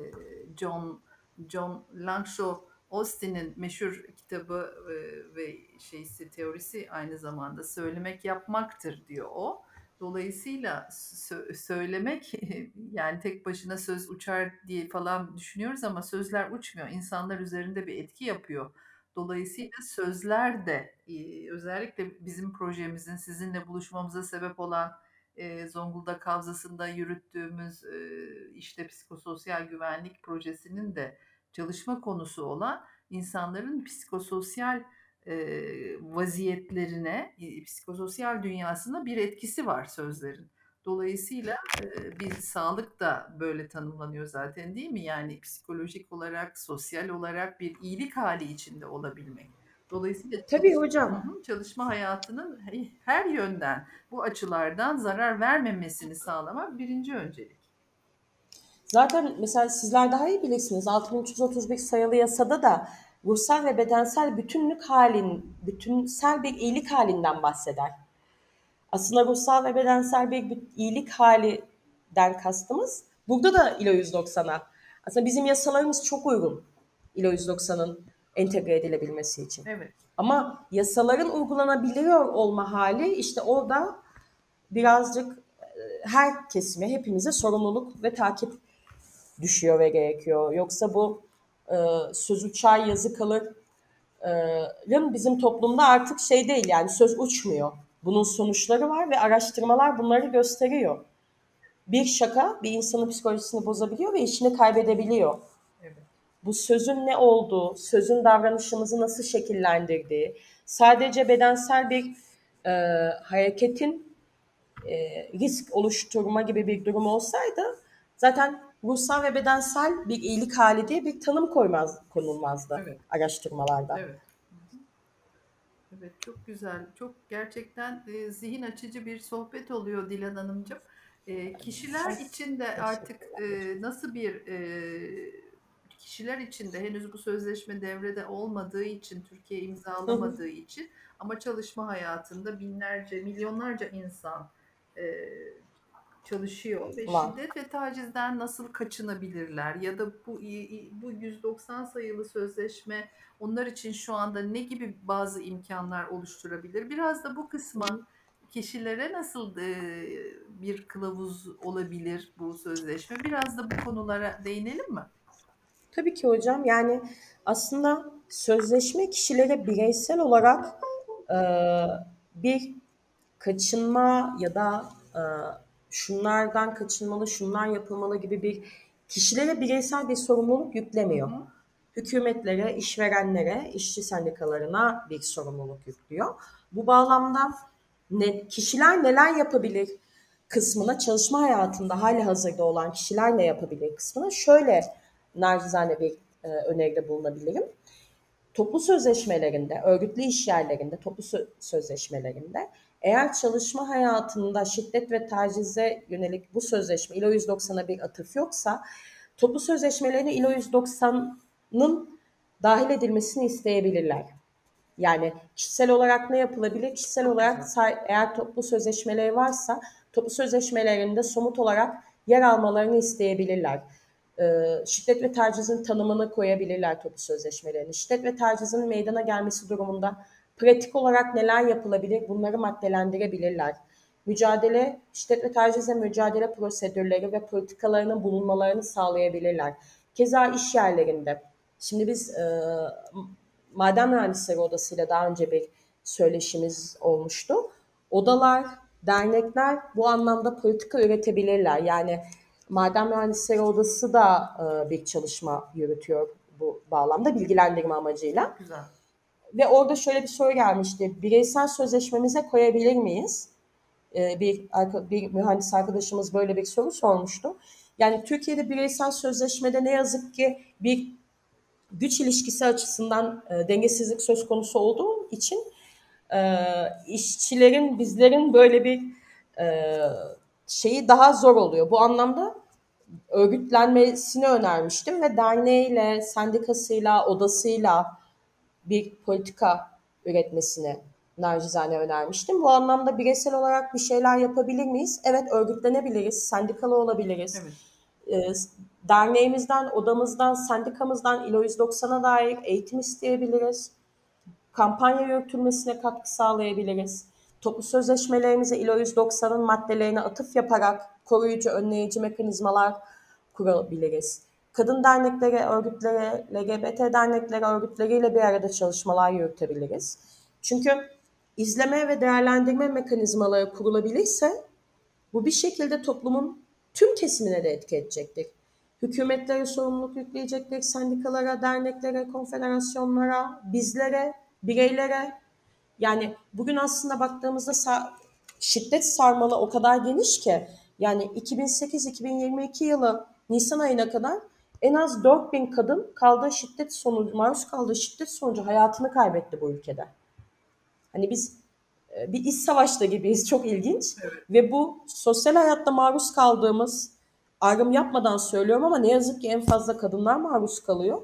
John John Langshaw Austin'in meşhur kitabı e, ve şeysi teorisi aynı zamanda söylemek yapmaktır diyor o. Dolayısıyla sö- söylemek [laughs] yani tek başına söz uçar diye falan düşünüyoruz ama sözler uçmuyor. İnsanlar üzerinde bir etki yapıyor. Dolayısıyla sözler de e, özellikle bizim projemizin sizinle buluşmamıza sebep olan e, Zonguldak Havzası'nda yürüttüğümüz e, işte psikososyal güvenlik projesinin de çalışma konusu olan insanların psikososyal e, vaziyetlerine, psikososyal dünyasına bir etkisi var sözlerin. Dolayısıyla e, bir sağlık da böyle tanımlanıyor zaten değil mi? Yani psikolojik olarak, sosyal olarak bir iyilik hali içinde olabilmek. Dolayısıyla Tabii hocam. Çalışma hayatının he- her yönden bu açılardan zarar vermemesini sağlamak birinci öncelik. Zaten mesela sizler daha iyi bilirsiniz. 6331 sayılı yasada da ruhsal ve bedensel bütünlük halin, bütünsel bir iyilik halinden bahseder. Aslında ruhsal ve bedensel bir iyilik halinden kastımız burada da ILO 190'a. Aslında bizim yasalarımız çok uygun ILO 190'ın entegre edilebilmesi için. Evet. Ama yasaların uygulanabiliyor olma hali işte orada birazcık e, her kesime, hepimize sorumluluk ve takip düşüyor ve gerekiyor. Yoksa bu e, söz uçar yazı kalırın bizim toplumda artık şey değil yani söz uçmuyor. Bunun sonuçları var ve araştırmalar bunları gösteriyor. Bir şaka bir insanın psikolojisini bozabiliyor ve işini kaybedebiliyor. Evet. Bu sözün ne olduğu, sözün davranışımızı nasıl şekillendirdiği, sadece bedensel bir e, hareketin e, risk oluşturma gibi bir durum olsaydı zaten ruhsal ve bedensel bir iyilik hali diye bir tanım koymaz, konulmazdı Evet. araştırmalarda. Evet. Evet çok güzel. Çok gerçekten e, zihin açıcı bir sohbet oluyor Dilan Hanımcığım. E, kişiler için de artık e, nasıl bir e, kişiler için de henüz bu sözleşme devrede olmadığı için Türkiye imzalamadığı için ama çalışma hayatında binlerce milyonlarca insan e, çalışıyor ve Var. şiddet ve tacizden nasıl kaçınabilirler ya da bu bu 190 sayılı sözleşme onlar için şu anda ne gibi bazı imkanlar oluşturabilir? Biraz da bu kısma kişilere nasıl e, bir kılavuz olabilir bu sözleşme? Biraz da bu konulara değinelim mi? Tabii ki hocam. Yani aslında sözleşme kişilere bireysel olarak e, bir kaçınma ya da e, şunlardan kaçınmalı, şunlar yapılmalı gibi bir kişilere bireysel bir sorumluluk yüklemiyor. Hı hı. Hükümetlere, işverenlere, işçi sendikalarına bir sorumluluk yüklüyor. Bu bağlamda ne, kişiler neler yapabilir kısmına çalışma hayatında hali hazırda olan kişiler ne yapabilir kısmına şöyle narizane bir e, öneride bulunabilirim. Toplu sözleşmelerinde, örgütlü iş yerlerinde, toplu sö- sözleşmelerinde eğer çalışma hayatında şiddet ve tacize yönelik bu sözleşme ILO 190'a bir atıf yoksa toplu sözleşmelerine ILO 190'ın dahil edilmesini isteyebilirler. Yani kişisel olarak ne yapılabilir? Kişisel olarak eğer toplu sözleşmeleri varsa toplu sözleşmelerinde somut olarak yer almalarını isteyebilirler. Ee, şiddet ve tacizin tanımını koyabilirler toplu sözleşmelerine. Şiddet ve tacizin meydana gelmesi durumunda pratik olarak neler yapılabilir bunları maddelendirebilirler. Mücadele, şiddet ve tacizle mücadele prosedürleri ve politikalarının bulunmalarını sağlayabilirler. Keza iş yerlerinde. Şimdi biz e, Maden Mühendisleri Odası'yla daha önce bir söyleşimiz olmuştu. Odalar, dernekler bu anlamda politika üretebilirler. Yani Maden Mühendisleri Odası da e, bir çalışma yürütüyor bu bağlamda bilgilendirme amacıyla. Güzel. Ve orada şöyle bir soru gelmişti. Bireysel sözleşmemize koyabilir miyiz? Ee, bir, bir mühendis arkadaşımız böyle bir soru sormuştu. Yani Türkiye'de bireysel sözleşmede ne yazık ki bir güç ilişkisi açısından e, dengesizlik söz konusu olduğu için e, işçilerin, bizlerin böyle bir e, şeyi daha zor oluyor. Bu anlamda örgütlenmesini önermiştim ve derneğiyle, sendikasıyla, odasıyla bir politika üretmesini nacizane önermiştim. Bu anlamda bireysel olarak bir şeyler yapabilir miyiz? Evet örgütlenebiliriz, sendikalı olabiliriz. Evet. Ee, derneğimizden, odamızdan, sendikamızdan ILO 190'a dair eğitim isteyebiliriz. Kampanya yürütülmesine katkı sağlayabiliriz. Toplu sözleşmelerimize ILO 190'ın maddelerine atıf yaparak koruyucu, önleyici mekanizmalar kurabiliriz. Kadın dernekleri, örgütleri, LGBT dernekleri, örgütleriyle bir arada çalışmalar yürütebiliriz. Çünkü izleme ve değerlendirme mekanizmaları kurulabilirse bu bir şekilde toplumun tüm kesimine de etki edecektir. Hükümetlere sorumluluk yükleyecektir, sendikalara, derneklere, konfederasyonlara, bizlere, bireylere. Yani bugün aslında baktığımızda sa- şiddet sarmalı o kadar geniş ki yani 2008-2022 yılı Nisan ayına kadar en az 4000 kadın kaldığı şiddet sonucu, maruz kaldığı şiddet sonucu hayatını kaybetti bu ülkede. Hani biz e, bir iç savaşta gibiyiz. Çok ilginç. Evet. Ve bu sosyal hayatta maruz kaldığımız ayrım yapmadan söylüyorum ama ne yazık ki en fazla kadınlar maruz kalıyor.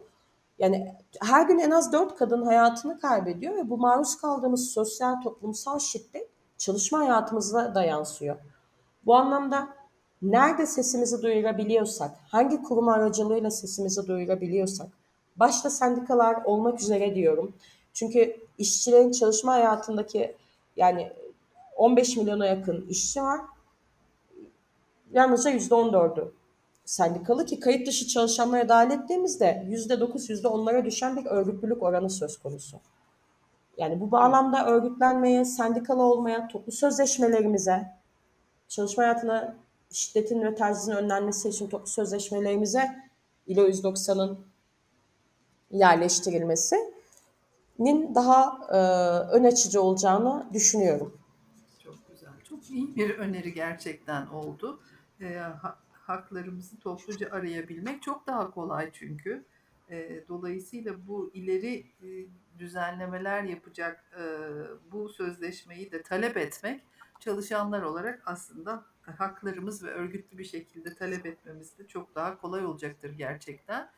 Yani her gün en az dört kadın hayatını kaybediyor ve bu maruz kaldığımız sosyal toplumsal şiddet çalışma hayatımızda da yansıyor. Bu anlamda nerede sesimizi duyurabiliyorsak, hangi kurum aracılığıyla sesimizi duyurabiliyorsak, başta sendikalar olmak üzere diyorum. Çünkü işçilerin çalışma hayatındaki yani 15 milyona yakın işçi var. Yalnızca %14'ü sendikalı ki kayıt dışı çalışanlara dahil ettiğimizde %9, %10'lara düşen bir örgütlülük oranı söz konusu. Yani bu bağlamda örgütlenmeye, sendikalı olmaya, toplu sözleşmelerimize, çalışma hayatına şiddetin ve tacizin önlenmesi için toplu sözleşmelerimize ILO 190'ın yerleştirilmesinin daha e, ön açıcı olacağını düşünüyorum. Çok güzel. Çok iyi bir öneri gerçekten oldu. E, ha, haklarımızı topluca arayabilmek çok daha kolay çünkü. E, dolayısıyla bu ileri e, düzenlemeler yapacak e, bu sözleşmeyi de talep etmek çalışanlar olarak aslında haklarımız ve örgütlü bir şekilde talep etmemiz de çok daha kolay olacaktır gerçekten.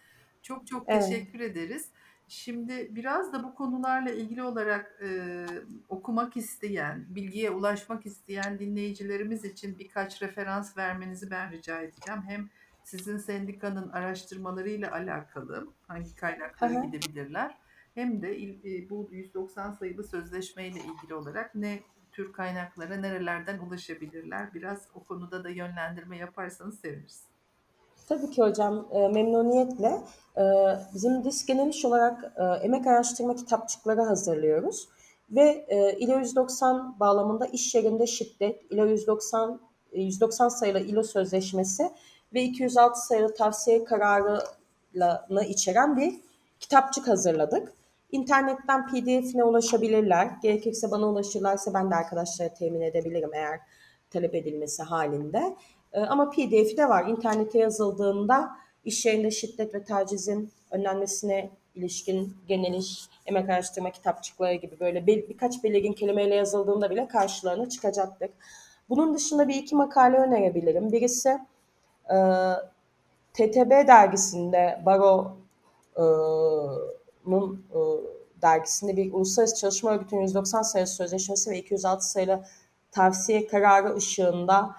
Çok çok Evet. teşekkür ederiz. Şimdi biraz da bu konularla ilgili olarak e, okumak isteyen, bilgiye ulaşmak isteyen dinleyicilerimiz için birkaç referans vermenizi ben rica edeceğim. Hem sizin sendikanın araştırmalarıyla alakalı hangi kaynaklara hı. gidebilirler hem de e, bu 190 sayılı sözleşmeyle ilgili olarak ne tür kaynaklara nerelerden ulaşabilirler? Biraz o konuda da yönlendirme yaparsanız seviniriz. Tabii ki hocam e, memnuniyetle. E, bizim DİSK genel olarak e, emek araştırma kitapçıkları hazırlıyoruz. Ve e, ILO 190 bağlamında iş yerinde şiddet, ILO 190, 190 sayılı ILO sözleşmesi ve 206 sayılı tavsiye kararını içeren bir kitapçık hazırladık. İnternetten pdf'ine ulaşabilirler. Gerekirse bana ulaşırlarsa ben de arkadaşlara temin edebilirim eğer talep edilmesi halinde. E, Ama pdf'i de var. İnternete yazıldığında iş yerinde şiddet ve tacizin önlenmesine ilişkin genel iş, emek araştırma kitapçıkları gibi böyle bir, birkaç belirgin kelimeyle yazıldığında bile karşılarına çıkacaktır. Bunun dışında bir iki makale önerebilirim. Birisi e, TTB dergisinde Baro'nun e, dergisinde bir Uluslararası Çalışma Örgütü'nün 190 sayılı sözleşmesi ve 206 sayılı tavsiye kararı ışığında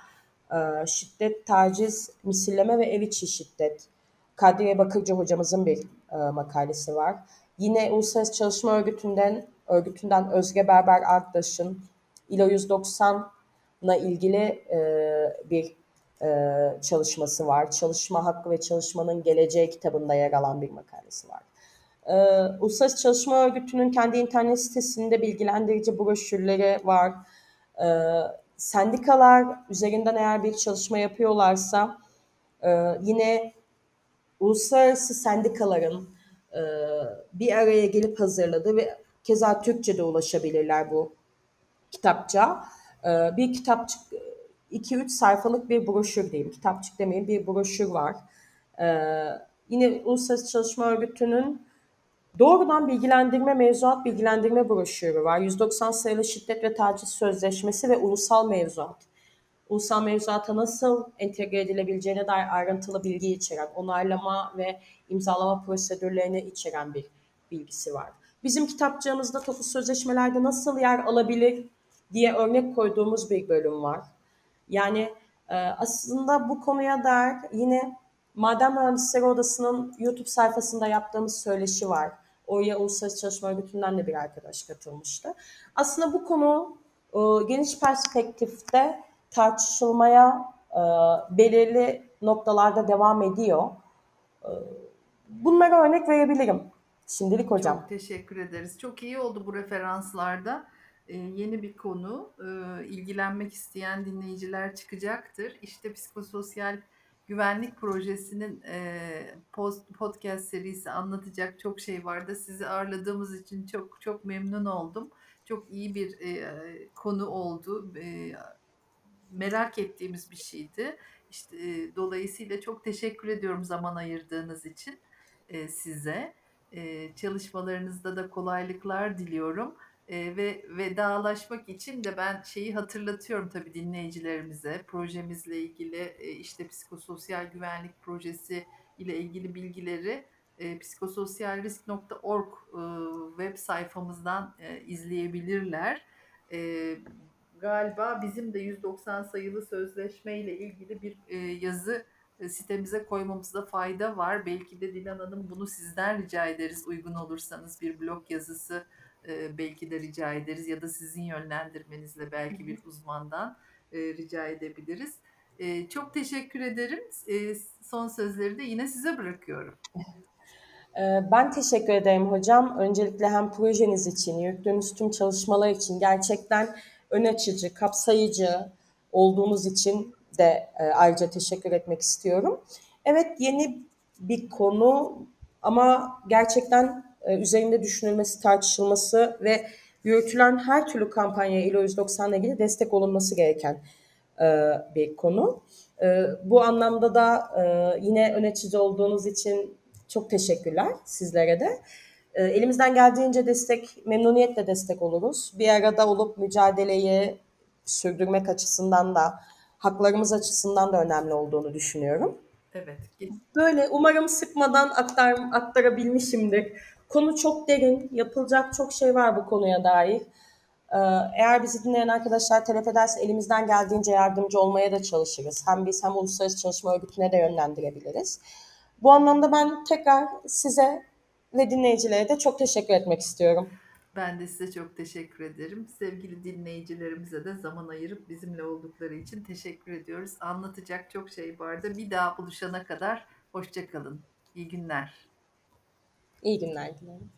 e, şiddet, taciz, misilleme ve ev içi şiddet. Kadriye Bakırcı hocamızın bir e, makalesi var. Yine Uluslararası Çalışma Örgütü'nden örgütünden Özge Berber Arkdaş'ın ILO 190'la ilgili e, bir e, çalışması var. Çalışma Hakkı ve Çalışmanın Geleceği kitabında yer alan bir makalesi var. Ee, Uluslararası Çalışma Örgütü'nün kendi internet sitesinde bilgilendirici broşürleri var. Ee, sendikalar üzerinden eğer bir çalışma yapıyorlarsa e, yine uluslararası sendikaların e, bir araya gelip hazırladığı ve keza Türkçe'de ulaşabilirler bu kitapça. Ee, bir kitapçık 2-3 sayfalık bir broşür diyeyim. Kitapçık demeyin bir broşür var. Ee, yine Uluslararası Çalışma Örgütü'nün Doğrudan bilgilendirme, mevzuat bilgilendirme broşürü var. 190 sayılı şiddet ve taciz sözleşmesi ve ulusal mevzuat. Ulusal mevzuata nasıl entegre edilebileceğine dair ayrıntılı bilgi içeren, onaylama ve imzalama prosedürlerini içeren bir bilgisi var. Bizim kitapçığımızda toplu sözleşmelerde nasıl yer alabilir diye örnek koyduğumuz bir bölüm var. Yani e, aslında bu konuya dair yine Maden Mühendisleri Odası'nın YouTube sayfasında yaptığımız söyleşi var. Oraya Uluslararası Çalışma Örgütü'nden de bir arkadaş katılmıştı. Aslında bu konu e, geniş perspektifte tartışılmaya e, belirli noktalarda devam ediyor. E, bunlara örnek verebilirim şimdilik hocam. Çok teşekkür ederiz. Çok iyi oldu bu referanslarda. Ee, yeni bir konu. Ee, ilgilenmek isteyen dinleyiciler çıkacaktır. İşte psikososyal güvenlik projesinin e, post, podcast serisi anlatacak çok şey vardı. Sizi ağırladığımız için çok çok memnun oldum. Çok iyi bir e, konu oldu. E, merak ettiğimiz bir şeydi. İşte, eee, dolayısıyla çok teşekkür ediyorum zaman ayırdığınız için, eee, size. Eee, çalışmalarınızda da kolaylıklar diliyorum. Eee, ve vedalaşmak için de ben şeyi hatırlatıyorum tabii dinleyicilerimize. Projemizle ilgili, eee, işte, psikososyal güvenlik projesi ile ilgili bilgileri, eee, psikososyalrisk.org, ııı, web sayfamızdan, eee, izleyebilirler. Eee, galiba bizim de 190 sayılı sözleşmeyle ilgili bir, eee, yazı, sitemize koymamızda fayda var. Belki de Dilan Hanım bunu sizden rica ederiz uygun olursanız bir blog yazısı, eee, belki de rica ederiz ya da sizin yönlendirmenizle belki bir uzmandan, eee, rica edebiliriz. Eee, çok teşekkür ederim. Eee, son sözleri de yine size bırakıyorum. Ben teşekkür ederim hocam. Öncelikle hem projeniz için, yürüttüğünüz tüm çalışmalar için gerçekten ön açıcı, kapsayıcı olduğunuz için de e, ayrıca teşekkür etmek istiyorum. Evet yeni bir konu ama gerçekten e, üzerinde düşünülmesi, tartışılması ve yürütülen her türlü kampanyaya ILO 190 ile ilgili destek olunması gereken e, bir konu. E, bu anlamda da e, yine ön açıcı olduğunuz için çok teşekkürler sizlere de. E, elimizden geldiğince destek, memnuniyetle destek oluruz. Bir arada olup mücadeleyi sürdürmek açısından da, haklarımız açısından da önemli olduğunu düşünüyorum. Evet. Böyle umarım sıkmadan aktar, aktarabilmişimdir. Konu çok derin, yapılacak çok şey var bu konuya dair. Ee, Eğer bizi dinleyen arkadaşlar telef ederse elimizden geldiğince yardımcı olmaya da çalışırız. Hem biz hem Uluslararası Çalışma Örgütü'ne de yönlendirebiliriz. Bu anlamda ben tekrar size ve dinleyicilere de çok teşekkür etmek istiyorum. Ben de size çok teşekkür ederim. Sevgili dinleyicilerimize de zaman ayırıp bizimle oldukları için teşekkür ediyoruz. Anlatacak çok şey vardı. Bir daha buluşana kadar hoşça kalın. İyi günler. İyi günler dilerim.